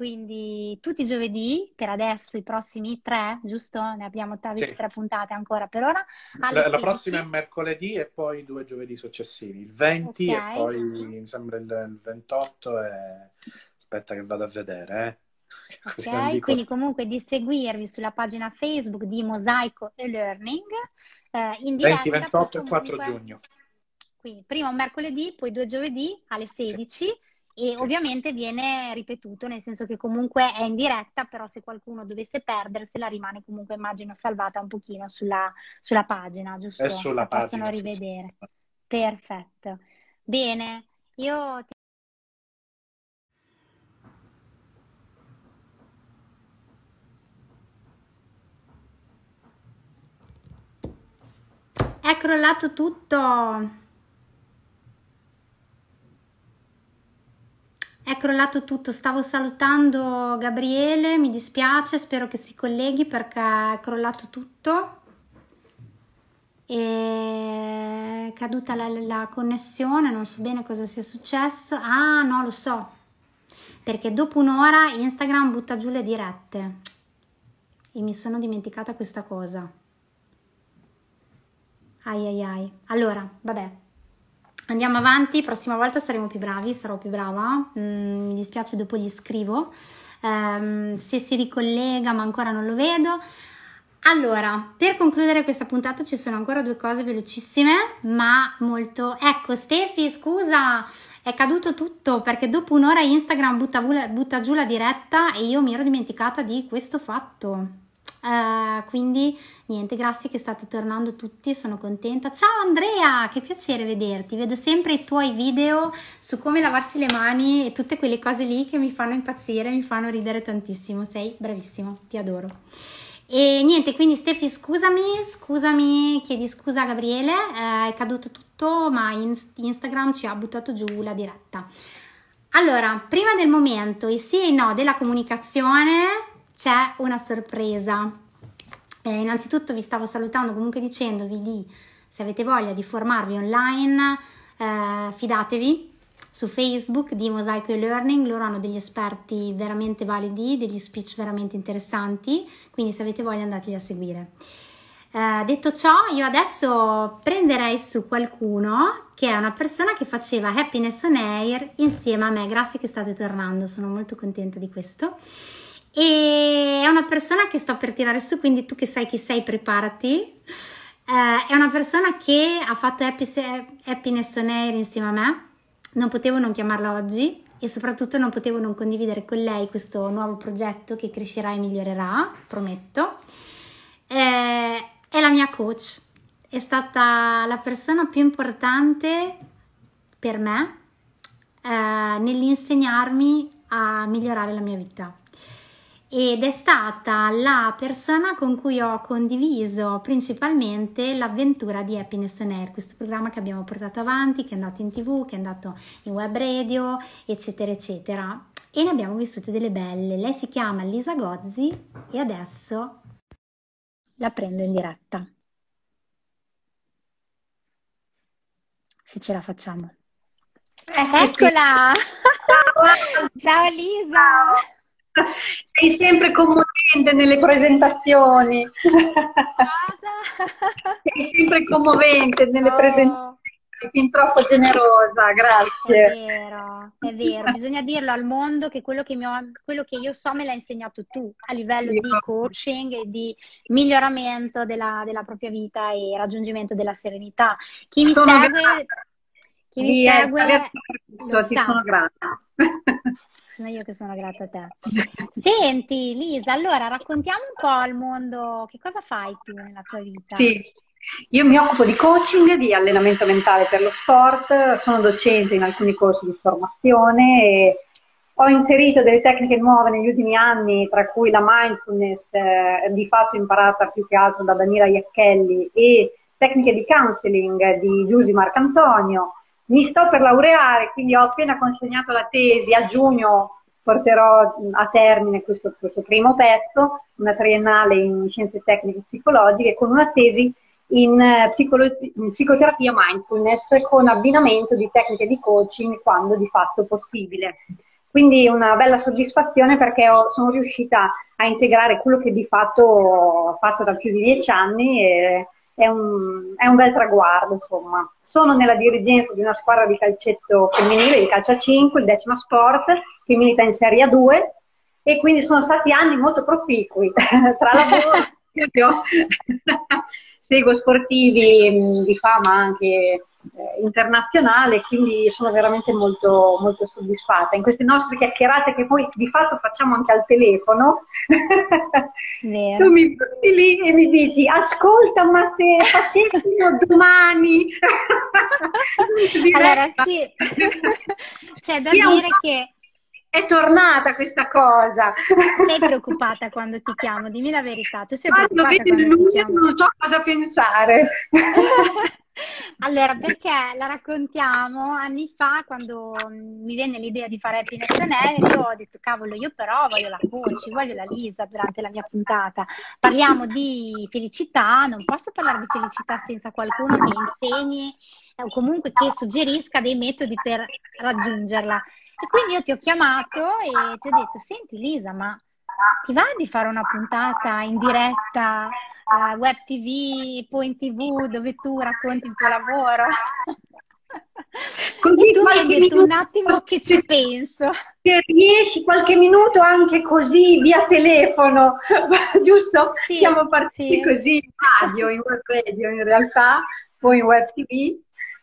quindi tutti i giovedì, per adesso i prossimi tre, giusto? Ne abbiamo tre, sì. tre puntate ancora per ora. La, la, prossima è mercoledì e poi due giovedì successivi, il 20 okay. e poi mi sembra il, il 28 e... aspetta che vado a vedere, eh. Ok, quindi comunque di seguirvi sulla pagina Facebook di Mosaico e Learning eh, in diretta 20, 28 e 4 giugno. Quindi prima un mercoledì, poi due giovedì alle 16 sì. E sì. ovviamente viene ripetuto, nel senso che comunque è in diretta, però se qualcuno dovesse perdersela rimane comunque, immagino, salvata un pochino sulla, sulla pagina, giusto? È sulla La pagina. Possono rivedere. Sì. Perfetto. Bene, io ti È crollato tutto. È crollato tutto. Stavo salutando Gabriele, mi dispiace, spero che si colleghi perché è crollato tutto. È caduta la, la connessione, non so bene cosa sia successo. Ah, no, lo so. Perché dopo un'ora Instagram butta giù le dirette. E mi sono dimenticata questa cosa. Ai ai ai. Allora, vabbè. Andiamo avanti, prossima volta saremo più bravi, sarò più brava. Mm, mi dispiace, dopo gli scrivo. Um, se si ricollega, ma ancora non lo vedo. Allora, per concludere questa puntata ci sono ancora due cose velocissime, ma molto... Ecco, Stefi, scusa, è caduto tutto perché dopo un'ora Instagram butta, butta giù la diretta e io mi ero dimenticata di questo fatto. Uh, quindi niente, grazie che state tornando tutti, sono contenta. Ciao Andrea, che piacere vederti. Vedo sempre i tuoi video su come lavarsi le mani e tutte quelle cose lì che mi fanno impazzire, mi fanno ridere tantissimo. Sei bravissimo, ti adoro. E niente, quindi Stefi, scusami, scusami, chiedi scusa a Gabriele, eh, è caduto tutto, ma Instagram ci ha buttato giù la diretta. Allora, prima del momento, i sì e i no della comunicazione, c'è una sorpresa. Eh, innanzitutto vi stavo salutando comunque dicendovi di, se avete voglia di formarvi online, eh, fidatevi su Facebook di Mosaico e-Learning, loro hanno degli esperti veramente validi, degli speech veramente interessanti, quindi se avete voglia andateli a seguire. Eh, detto ciò, io adesso prenderei su qualcuno che è una persona che faceva Happiness on Air insieme a me. Grazie che state tornando, sono molto contenta di questo. E è una persona che sto per tirare su, quindi tu che sai chi sei, preparati. Eh, è una persona che ha fatto Happiness on Air insieme a me. Non potevo non chiamarla oggi e soprattutto non potevo non condividere con lei questo nuovo progetto che crescerà e migliorerà, prometto. Eh, è la mia coach, è stata la persona più importante per me eh, nell'insegnarmi a migliorare la mia vita ed è stata la persona con cui ho condiviso principalmente l'avventura di Happiness on Air, questo programma che abbiamo portato avanti, che è andato in tv, che è andato in web radio, eccetera, eccetera. E ne abbiamo vissute delle belle. Lei si chiama Lisa Gozzi e adesso la prendo in diretta. Se ce la facciamo. Eccola! Ciao Lisa! Sei sempre commovente nelle presentazioni. Sei sempre commovente nelle oh. presentazioni. Fin troppo generosa, grazie. È vero, è vero, bisogna dirlo al mondo che quello che, ho, quello che io so me l'hai insegnato tu a livello io. di coaching e di miglioramento della, della, propria vita e raggiungimento della serenità. Chi mi sono segue, chi mi segue, so, ti sono grata sono io che sono grata a te. Senti, Lisa, allora raccontiamo un po' al mondo che cosa fai tu nella tua vita. Sì, io mi occupo di coaching, di allenamento mentale per lo sport, sono docente in alcuni corsi di formazione e ho inserito delle tecniche nuove negli ultimi anni, tra cui la mindfulness, eh, di fatto imparata più che altro da Daniela Iacchelli, e tecniche di counseling di Giusy Marcantonio mi sto per laureare, quindi ho appena consegnato la tesi, a giugno porterò a termine questo, questo primo pezzo, una triennale in scienze tecniche psicologiche, con una tesi in, eh, psicolo- in psicoterapia mindfulness con abbinamento di tecniche di coaching quando di fatto possibile. Quindi una bella soddisfazione perché ho, sono riuscita a integrare quello che di fatto faccio da più di dieci anni e è un, è un bel traguardo, insomma. Sono nella dirigenza di una squadra di calcetto femminile, di calcio a 5, il decima sport, che milita in Serie A2 e quindi sono stati anni molto proficui tra lavoro seguo sportivi di fama anche eh, internazionale, quindi sono veramente molto, molto soddisfatta. In queste nostre chiacchierate che poi di fatto facciamo anche al telefono, tu mi porti lì e mi dici ascolta ma se facessimo domani... allora sì, c'è da dire che è tornata questa cosa. Sei preoccupata quando ti chiamo? Dimmi la verità. Tu sei quando preoccupata vedi il numero non so cosa pensare. allora, perché la raccontiamo anni fa quando mi venne l'idea di fare Happiness and io ho detto cavolo, io però voglio la coach, voglio la Lisa durante la mia puntata. Parliamo di felicità, non posso parlare di felicità senza qualcuno che insegni o comunque che suggerisca dei metodi per raggiungerla. E quindi io ti ho chiamato e ti ho detto, senti Lisa, ma ti va di fare una puntata in diretta uh, web tv, point tv, dove tu racconti il tuo lavoro? Così tu mi hai detto un attimo che ci penso. Se riesci qualche minuto anche così via telefono, giusto? Sì, Siamo partiti sì. così in radio, in web radio in realtà, poi in web tv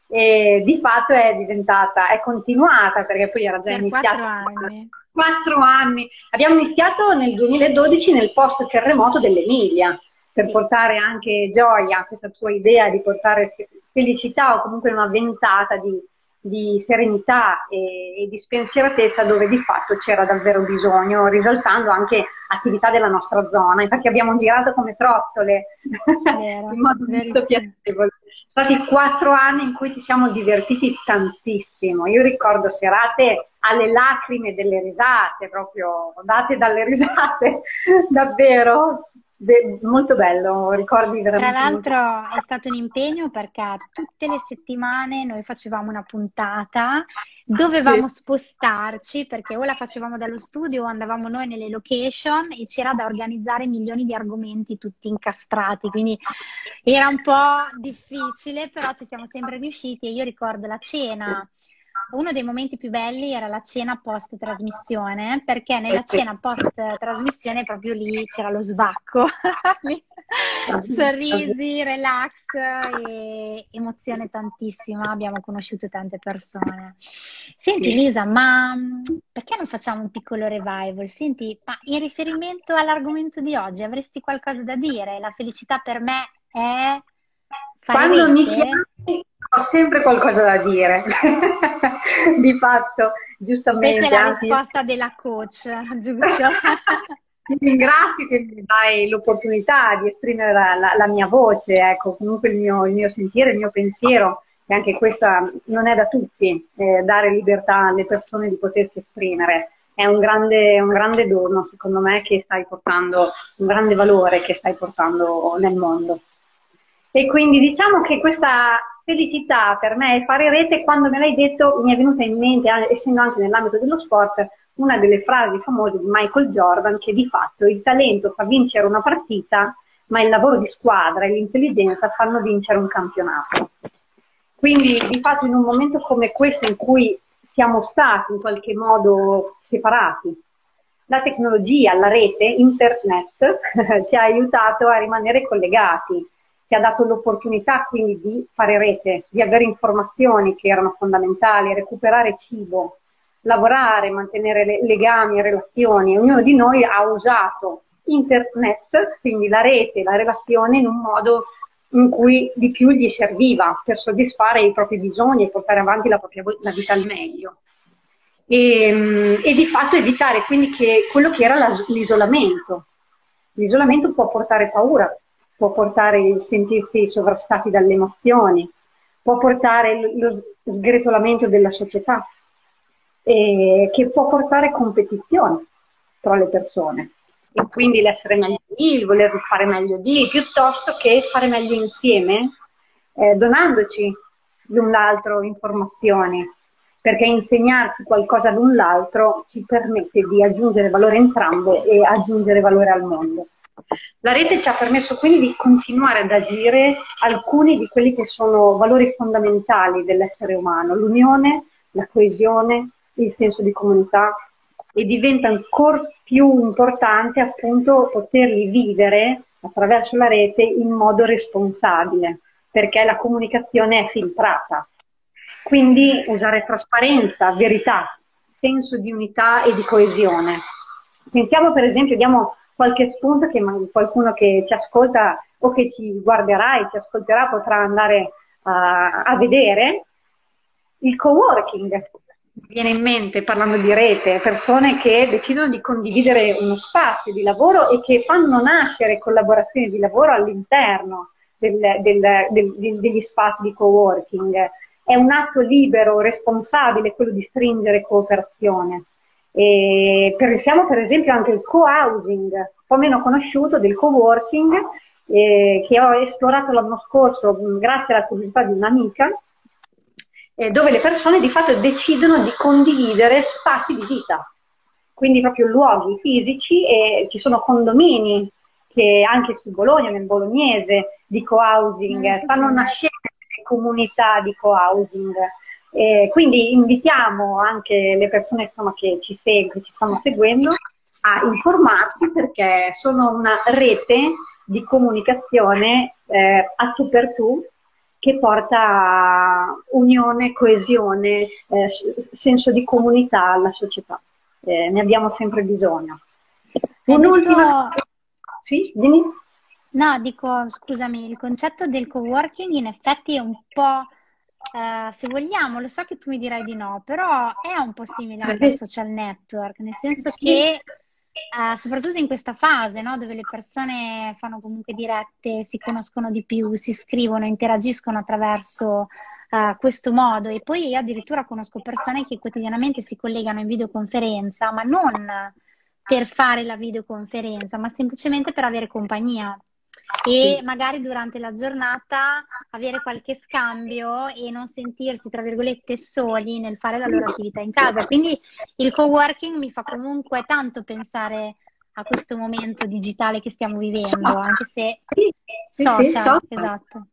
e di fatto è diventata, è continuata perché poi era già per iniziato. Quattro anni. Quattro anni. Abbiamo iniziato nel 2012 nel post terremoto dell'Emilia per sì. portare anche gioia, questa tua idea di portare felicità o comunque una ventata di, di serenità e, e, di spensieratezza dove di fatto c'era davvero bisogno, risaltando anche attività della nostra zona. Infatti abbiamo girato come trottole Vero, in modo molto piacevole. Sono stati quattro anni in cui ci siamo divertiti tantissimo. Io ricordo serate alle lacrime delle risate, proprio date dalle risate, davvero Be- molto bello, ricordi veramente. Tra l'altro è stato un impegno perché tutte le settimane noi facevamo una puntata, dovevamo sì. spostarci perché o la facevamo dallo studio o andavamo noi nelle location e c'era da organizzare milioni di argomenti tutti incastrati, quindi era un po' difficile, però ci siamo sempre riusciti e io ricordo la cena uno dei momenti più belli era la cena post trasmissione, perché nella cena post trasmissione proprio lì c'era lo svacco, sorrisi, relax e emozione tantissima, abbiamo conosciuto tante persone. Senti Lisa, ma perché non facciamo un piccolo revival? Senti, ma in riferimento all'argomento di oggi avresti qualcosa da dire? La felicità per me è... Quando mi chiami ho sempre qualcosa da dire, di fatto, giustamente. Questa è la risposta della coach, giusto? Ti ringrazio che mi dai l'opportunità di esprimere la, la, la mia voce, ecco, comunque il mio, il mio, sentire, il mio pensiero, e anche questa non è da tutti, eh, dare libertà alle persone di potersi esprimere. È un grande, un grande dono, secondo me, che stai portando, un grande valore che stai portando nel mondo. E quindi diciamo che questa felicità per me è fare rete, quando me l'hai detto mi è venuta in mente, essendo anche nell'ambito dello sport, una delle frasi famose di Michael Jordan che di fatto il talento fa vincere una partita, ma il lavoro di squadra e l'intelligenza fanno vincere un campionato. Quindi di fatto in un momento come questo in cui siamo stati in qualche modo separati, la tecnologia, la rete, internet ci ha aiutato a rimanere collegati ti ha dato l'opportunità quindi di fare rete, di avere informazioni che erano fondamentali, recuperare cibo, lavorare, mantenere legami relazioni. Ognuno di noi ha usato internet, quindi la rete, la relazione in un modo in cui di più gli serviva per soddisfare i propri bisogni e portare avanti la propria la vita al meglio. E, e, di fatto evitare quindi che quello che era l'isolamento. L'isolamento può portare paura, può portare il sentirsi sovrastati dalle emozioni, può portare lo sgretolamento della società, e che può portare competizione tra le persone. E quindi l'essere meglio di, il voler fare meglio di, piuttosto che fare meglio insieme, eh, donandoci l'un l'altro informazioni, perché insegnarci qualcosa l'un l'altro ci permette di aggiungere valore a entrambe e aggiungere valore al mondo. La rete ci ha permesso quindi di continuare ad agire alcuni di quelli che sono valori fondamentali dell'essere umano, l'unione, la coesione, il senso di comunità e diventa ancora più importante appunto poterli vivere attraverso la rete in modo responsabile, perché la comunicazione è filtrata. Quindi usare trasparenza, verità, senso di unità e di coesione. Pensiamo per esempio, diamo qualche spunto che qualcuno che ci ascolta o che ci guarderà e ci ascolterà potrà andare uh, a vedere. Il coworking, mi viene in mente parlando di rete, persone che decidono di condividere uno spazio di lavoro e che fanno nascere collaborazioni di lavoro all'interno del, del, del, degli spazi di coworking. È un atto libero, responsabile, quello di stringere cooperazione. E pensiamo per esempio anche al co-housing, un po' meno conosciuto, del co-working, eh, che ho esplorato l'anno scorso grazie alla curiosità di un'amica, eh, dove le persone di fatto decidono di condividere spazi di vita, quindi proprio luoghi fisici e ci sono condomini che anche su Bologna, nel bolognese, di co-housing, mm, stanno nascendo comunità di co-housing. Eh, quindi invitiamo anche le persone insomma, che ci seguono, che ci stanno seguendo, a informarsi perché sono una rete di comunicazione eh, a tu per tu che porta unione, coesione, eh, senso di comunità alla società. Eh, ne abbiamo sempre bisogno. Un'ultima... Sì, dimmi. No, dico, scusami, il concetto del coworking in effetti è un po', eh, se vogliamo, lo so che tu mi dirai di no, però è un po' simile al social network, nel senso che eh, soprattutto in questa fase, no, dove le persone fanno comunque dirette, si conoscono di più, si scrivono, interagiscono attraverso uh, questo modo. E poi io addirittura conosco persone che quotidianamente si collegano in videoconferenza, ma non per fare la videoconferenza, ma semplicemente per avere compagnia e sì. magari durante la giornata avere qualche scambio e non sentirsi, tra virgolette, soli nel fare la loro attività in casa. Quindi il co-working mi fa comunque tanto pensare a questo momento digitale che stiamo vivendo, anche se sì, sì, social, sì, esatto.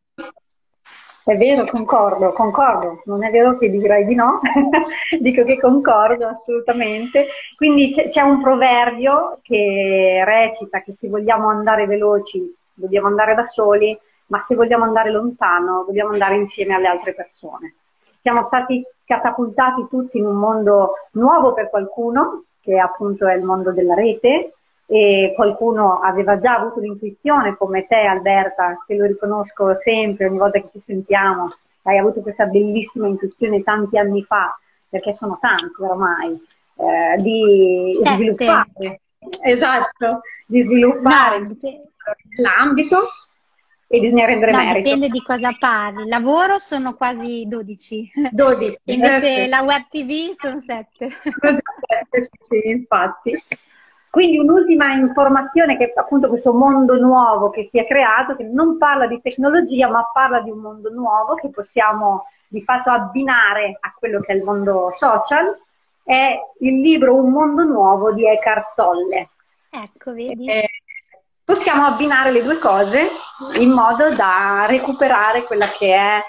È vero, concordo, concordo, non è vero che dirai di no, dico che concordo assolutamente. Quindi c'è un proverbio che recita che se vogliamo andare veloci dobbiamo andare da soli, ma se vogliamo andare lontano dobbiamo andare insieme alle altre persone. Siamo stati catapultati tutti in un mondo nuovo per qualcuno, che appunto è il mondo della rete, e qualcuno aveva già avuto l'intuizione, come te Alberta, che lo riconosco sempre ogni volta che ci sentiamo, hai avuto questa bellissima intuizione tanti anni fa, perché sono tanti ormai, eh, di Sette. sviluppare. Esatto, di sviluppare. No, l'ambito e bisogna rendere no, merito. Dipende di cosa parli. Lavoro sono quasi 12. 12. Invece eh, la web TV sono 7. sì, sì, infatti. Quindi un'ultima informazione che è appunto questo mondo nuovo che si è creato, che non parla di tecnologia, ma parla di un mondo nuovo che possiamo di fatto abbinare a quello che è il mondo social, è il libro Un mondo nuovo di Eckhart Tolle. Ecco, vedi? Eh, possiamo abbinare le due cose in modo da recuperare quella che è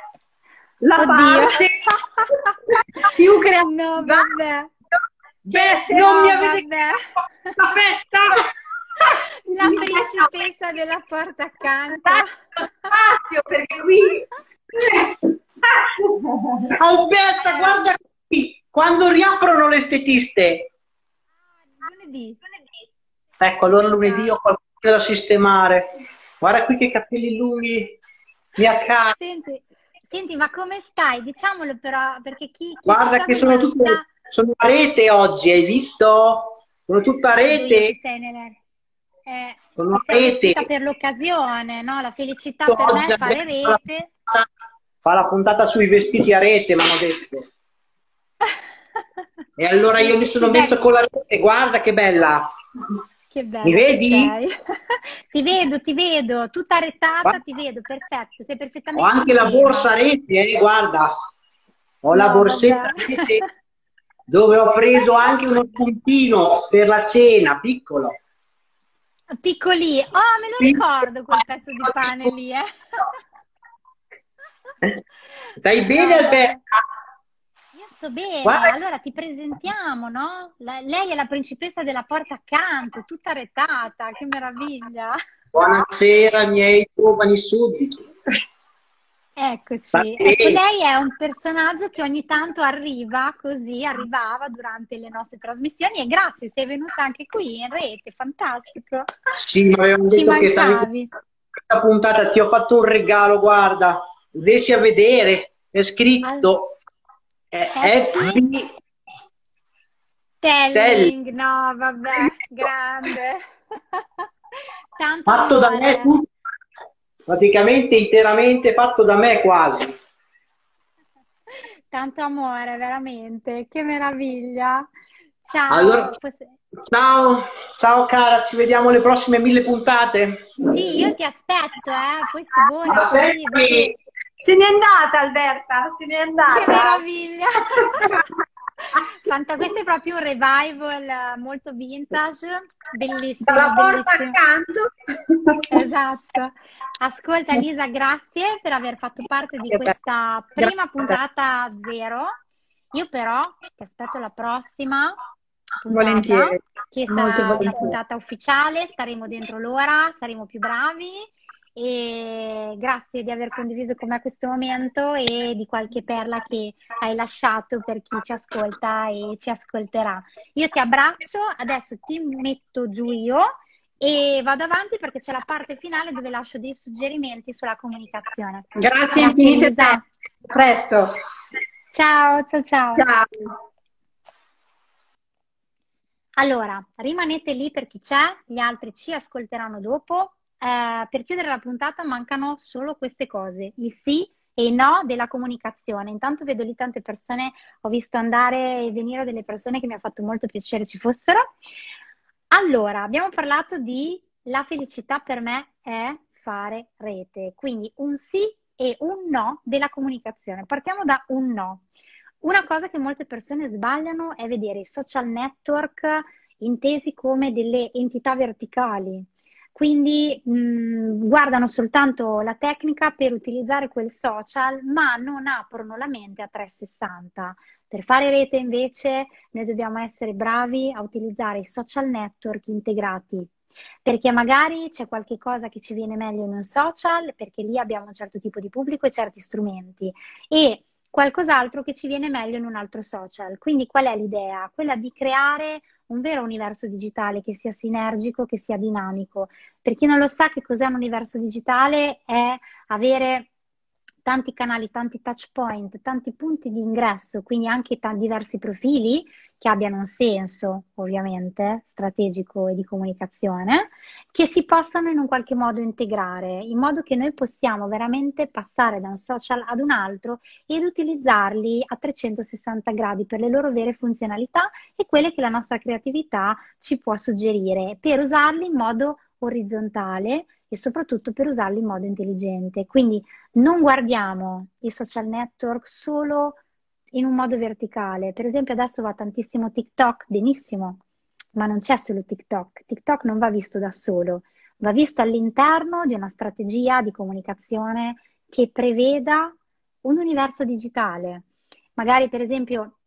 la Oddio. parte più creativa. No, vabbè. Cioè, Beh, non no, mi avete fatto la festa! La principessa della porta accanto. Spazio, perché qui... Alberta, guarda qui, quando riaprono le estetiste. Ah, lunedì. Ecco, allora lunedì ho qualcosa da sistemare. Guarda qui che capelli lunghi, mia cara. Senti, senti, ma come stai? Diciamolo però, perché chi... chi Guarda che sono tutte... Sta... Sono a rete oggi, hai visto? Sono tutta a rete. Sei nella... Eh, sono a rete. per l'occasione, no? La felicità per me è fare rete. Fa la puntata sui vestiti a rete, mi hanno detto. e allora io mi sono messo con la rete, guarda che bella. Che bello. Mi vedi? ti vedo, ti vedo, tutta rettata, Ma... ti vedo, perfetto, sei perfettamente Ho anche la borsa rete, eh, guarda. Ho no, la borsetta rete dove ho preso anche uno puntino per la cena, piccolo. Piccoli, oh me lo ricordo quel pezzo di pane lì, eh. Stai bene Alberta? Sto bene, Guarda. allora ti presentiamo, no? La, lei è la principessa della porta accanto, tutta retata, che meraviglia. Buonasera miei giovani sudditi. Eccoci, ecco, lei è un personaggio che ogni tanto arriva così, arrivava durante le nostre trasmissioni e grazie, sei venuta anche qui in rete, fantastico. Sì, ma avevamo Ci detto che stavi... questa puntata ti ho fatto un regalo, guarda, riesci a vedere, è scritto FB Telling, no, vabbè, grande. Tanto fatto da me tutto praticamente interamente fatto da me quasi. Tanto amore, veramente, che meraviglia. Ciao. Allora, ciao, ciao cara, ci vediamo alle prossime mille puntate. Sì, io ti aspetto, eh, poi se vuoi. Se n'è andata Alberta, se n'è andata. Che meraviglia. Fanta, questo è proprio un revival molto vintage, bellissimo. Dalla porta accanto. Esatto. Ascolta Lisa, grazie per aver fatto parte di questa prima puntata zero. Io però ti aspetto la prossima puntata, volentieri. che sarà Molto una puntata ufficiale, staremo dentro l'ora, saremo più bravi e grazie di aver condiviso con me questo momento e di qualche perla che hai lasciato per chi ci ascolta e ci ascolterà. Io ti abbraccio, adesso ti metto giù io e vado avanti perché c'è la parte finale dove lascio dei suggerimenti sulla comunicazione. Grazie infinite, a presto. Ciao, ciao, ciao. Ciao. Allora, rimanete lì per chi c'è, gli altri ci ascolteranno dopo. Eh, per chiudere la puntata mancano solo queste cose, il sì e il no della comunicazione. Intanto vedo lì tante persone, ho visto andare e venire delle persone che mi ha fatto molto piacere ci fossero. Allora, abbiamo parlato di la felicità per me è fare rete, quindi un sì e un no della comunicazione. Partiamo da un no. Una cosa che molte persone sbagliano è vedere i social network intesi come delle entità verticali. Quindi mh, guardano soltanto la tecnica per utilizzare quel social, ma non aprono la mente a 360. Per fare rete invece noi dobbiamo essere bravi a utilizzare i social network integrati perché magari c'è qualche cosa che ci viene meglio in un social, perché lì abbiamo un certo tipo di pubblico e certi strumenti, e qualcos'altro che ci viene meglio in un altro social. Quindi qual è l'idea? Quella di creare un vero universo digitale che sia sinergico, che sia dinamico. Per chi non lo sa che cos'è un universo digitale è avere tanti canali, tanti touch point, tanti punti di ingresso, quindi anche t- diversi profili che abbiano un senso, ovviamente, strategico e di comunicazione, che si possano in un qualche modo integrare, in modo che noi possiamo veramente passare da un social ad un altro ed utilizzarli a 360 gradi per le loro vere funzionalità e quelle che la nostra creatività ci può suggerire, per usarli in modo orizzontale e soprattutto per usarli in modo intelligente. Quindi non guardiamo i social network solo in un modo verticale. Per esempio adesso va tantissimo TikTok, benissimo, ma non c'è solo TikTok. TikTok non va visto da solo, va visto all'interno di una strategia di comunicazione che preveda un universo digitale. Magari per esempio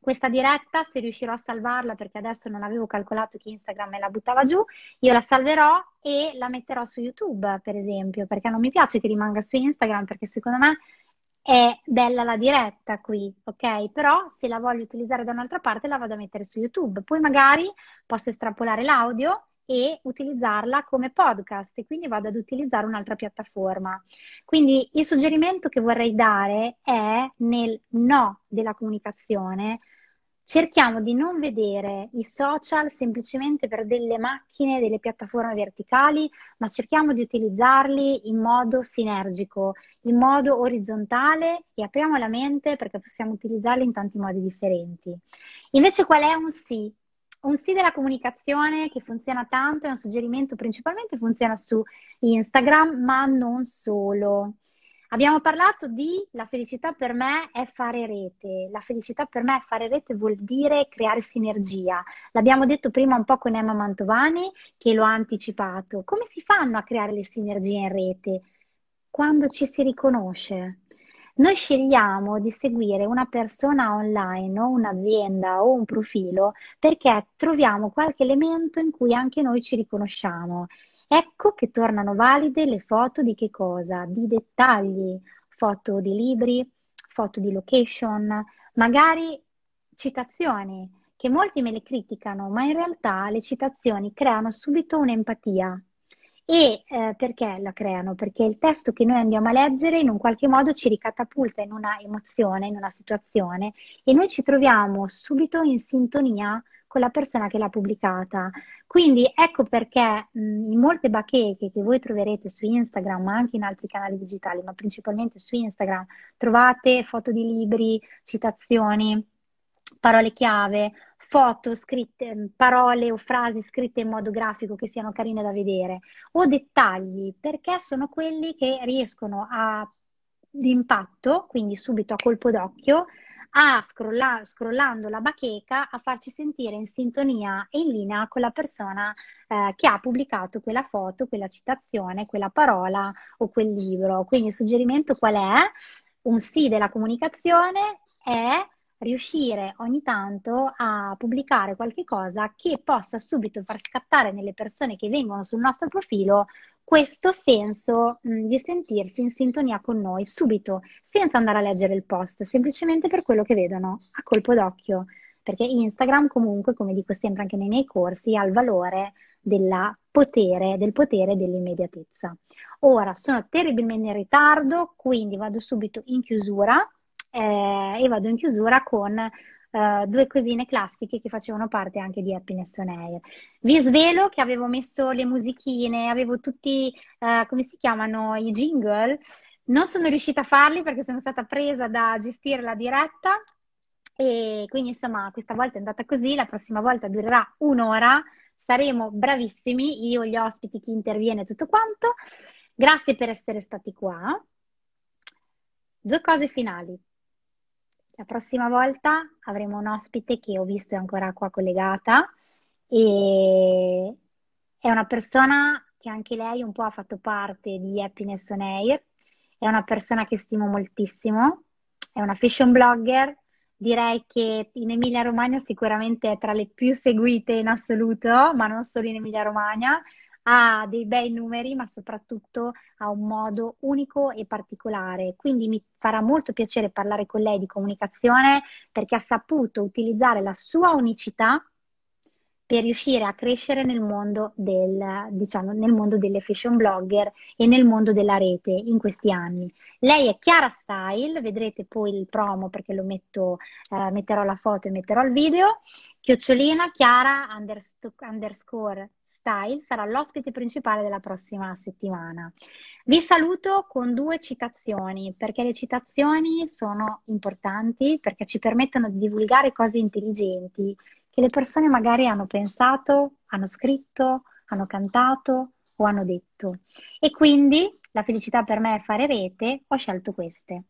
questa diretta, se riuscirò a salvarla, perché adesso non avevo calcolato che Instagram me la buttava giù, io la salverò e la metterò su YouTube, per esempio, perché non mi piace che rimanga su Instagram, perché secondo me è bella la diretta qui, ok? Però se la voglio utilizzare da un'altra parte la vado a mettere su YouTube. Poi magari posso estrapolare l'audio e utilizzarla come podcast e quindi vado ad utilizzare un'altra piattaforma. Quindi il suggerimento che vorrei dare è nel no della comunicazione cerchiamo di non vedere i social semplicemente per delle macchine, delle piattaforme verticali, ma cerchiamo di utilizzarli in modo sinergico, in modo orizzontale e apriamo la mente perché possiamo utilizzarli in tanti modi differenti. Invece qual è un sì? Un sì della comunicazione che funziona tanto, è un suggerimento principalmente funziona su Instagram, ma non solo. Abbiamo parlato di la felicità per me è fare rete. La felicità per me è fare rete vuol dire creare sinergia. L'abbiamo detto prima un po' con Emma Mantovani che lo ha anticipato. Come si fanno a creare le sinergie in rete? Quando ci si riconosce. Noi scegliamo di seguire una persona online o un'azienda o un profilo perché troviamo qualche elemento in cui anche noi ci riconosciamo Ecco che tornano valide le foto di che cosa? Di dettagli, foto di libri, foto di location, magari citazioni, che molti me le criticano, ma in realtà le citazioni creano subito un'empatia. E eh, perché la creano? Perché il testo che noi andiamo a leggere in un qualche modo ci ricatapulta in una emozione, in una situazione e noi ci troviamo subito in sintonia con la persona che l'ha pubblicata. Quindi ecco perché mh, in molte bacheche che voi troverete su Instagram, ma anche in altri canali digitali, ma principalmente su Instagram, trovate foto di libri, citazioni, parole chiave, foto scritte, parole o frasi scritte in modo grafico che siano carine da vedere, o dettagli, perché sono quelli che riescono a d'impatto, quindi subito a colpo d'occhio, a scrolla- scrollando la bacheca a farci sentire in sintonia e in linea con la persona eh, che ha pubblicato quella foto, quella citazione, quella parola o quel libro. Quindi il suggerimento qual è? Un sì della comunicazione è riuscire ogni tanto a pubblicare qualche cosa che possa subito far scattare nelle persone che vengono sul nostro profilo questo senso mh, di sentirsi in sintonia con noi subito, senza andare a leggere il post, semplicemente per quello che vedono a colpo d'occhio. Perché Instagram comunque, come dico sempre anche nei miei corsi, ha il valore potere, del potere dell'immediatezza. Ora sono terribilmente in ritardo, quindi vado subito in chiusura eh, e vado in chiusura con uh, due cosine classiche che facevano parte anche di Happiness on Air. Vi svelo che avevo messo le musichine, avevo tutti, uh, come si chiamano, i jingle. Non sono riuscita a farli perché sono stata presa da gestire la diretta e quindi insomma questa volta è andata così, la prossima volta durerà un'ora, saremo bravissimi, io, gli ospiti, chi interviene, tutto quanto. Grazie per essere stati qua. Due cose finali. La prossima volta avremo un ospite che ho visto è ancora qua collegata e è una persona che anche lei un po' ha fatto parte di Happiness on Air, è una persona che stimo moltissimo, è una fashion blogger, direi che in Emilia Romagna sicuramente è tra le più seguite in assoluto, ma non solo in Emilia Romagna, ha dei bei numeri, ma soprattutto ha un modo unico e particolare. Quindi mi farà molto piacere parlare con lei di comunicazione perché ha saputo utilizzare la sua unicità per riuscire a crescere nel mondo, del, diciamo, nel mondo delle fashion blogger e nel mondo della rete in questi anni. Lei è Chiara Style, vedrete poi il promo perché lo metto, eh, metterò la foto e metterò il video. Chiocciolina Chiara underscore Style sarà l'ospite principale della prossima settimana. Vi saluto con due citazioni, perché le citazioni sono importanti, perché ci permettono di divulgare cose intelligenti che le persone magari hanno pensato, hanno scritto, hanno cantato o hanno detto. E quindi la felicità per me è fare rete, ho scelto queste.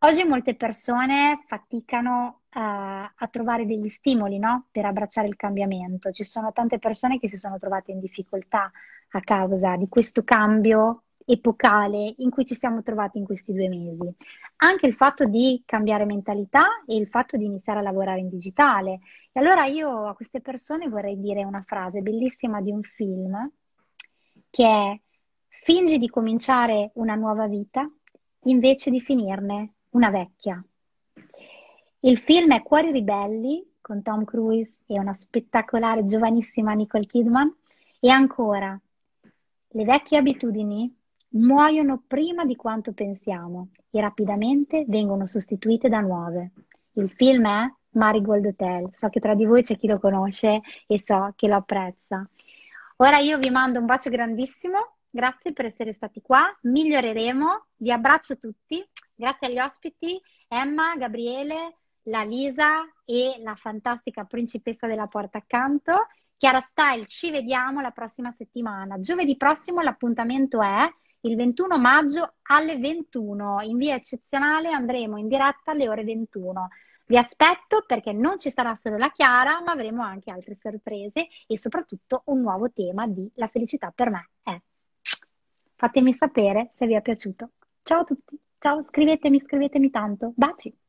Oggi molte persone faticano a trovare degli stimoli no? per abbracciare il cambiamento. Ci sono tante persone che si sono trovate in difficoltà a causa di questo cambio epocale in cui ci siamo trovati in questi due mesi. Anche il fatto di cambiare mentalità e il fatto di iniziare a lavorare in digitale. E allora io a queste persone vorrei dire una frase bellissima di un film che è fingi di cominciare una nuova vita invece di finirne una vecchia. Il film è Cuori ribelli con Tom Cruise e una spettacolare giovanissima Nicole Kidman e ancora le vecchie abitudini muoiono prima di quanto pensiamo e rapidamente vengono sostituite da nuove. Il film è Marigold Hotel. So che tra di voi c'è chi lo conosce e so che lo apprezza. Ora io vi mando un bacio grandissimo, grazie per essere stati qua, miglioreremo, vi abbraccio tutti Grazie agli ospiti Emma, Gabriele, la Lisa e la fantastica principessa della porta accanto. Chiara Style, ci vediamo la prossima settimana. Giovedì prossimo l'appuntamento è il 21 maggio alle 21. In via eccezionale andremo in diretta alle ore 21. Vi aspetto perché non ci sarà solo la Chiara, ma avremo anche altre sorprese e soprattutto un nuovo tema di La felicità per me è. Fatemi sapere se vi è piaciuto. Ciao a tutti! Ciao, scrivetemi, scrivetemi tanto. Baci!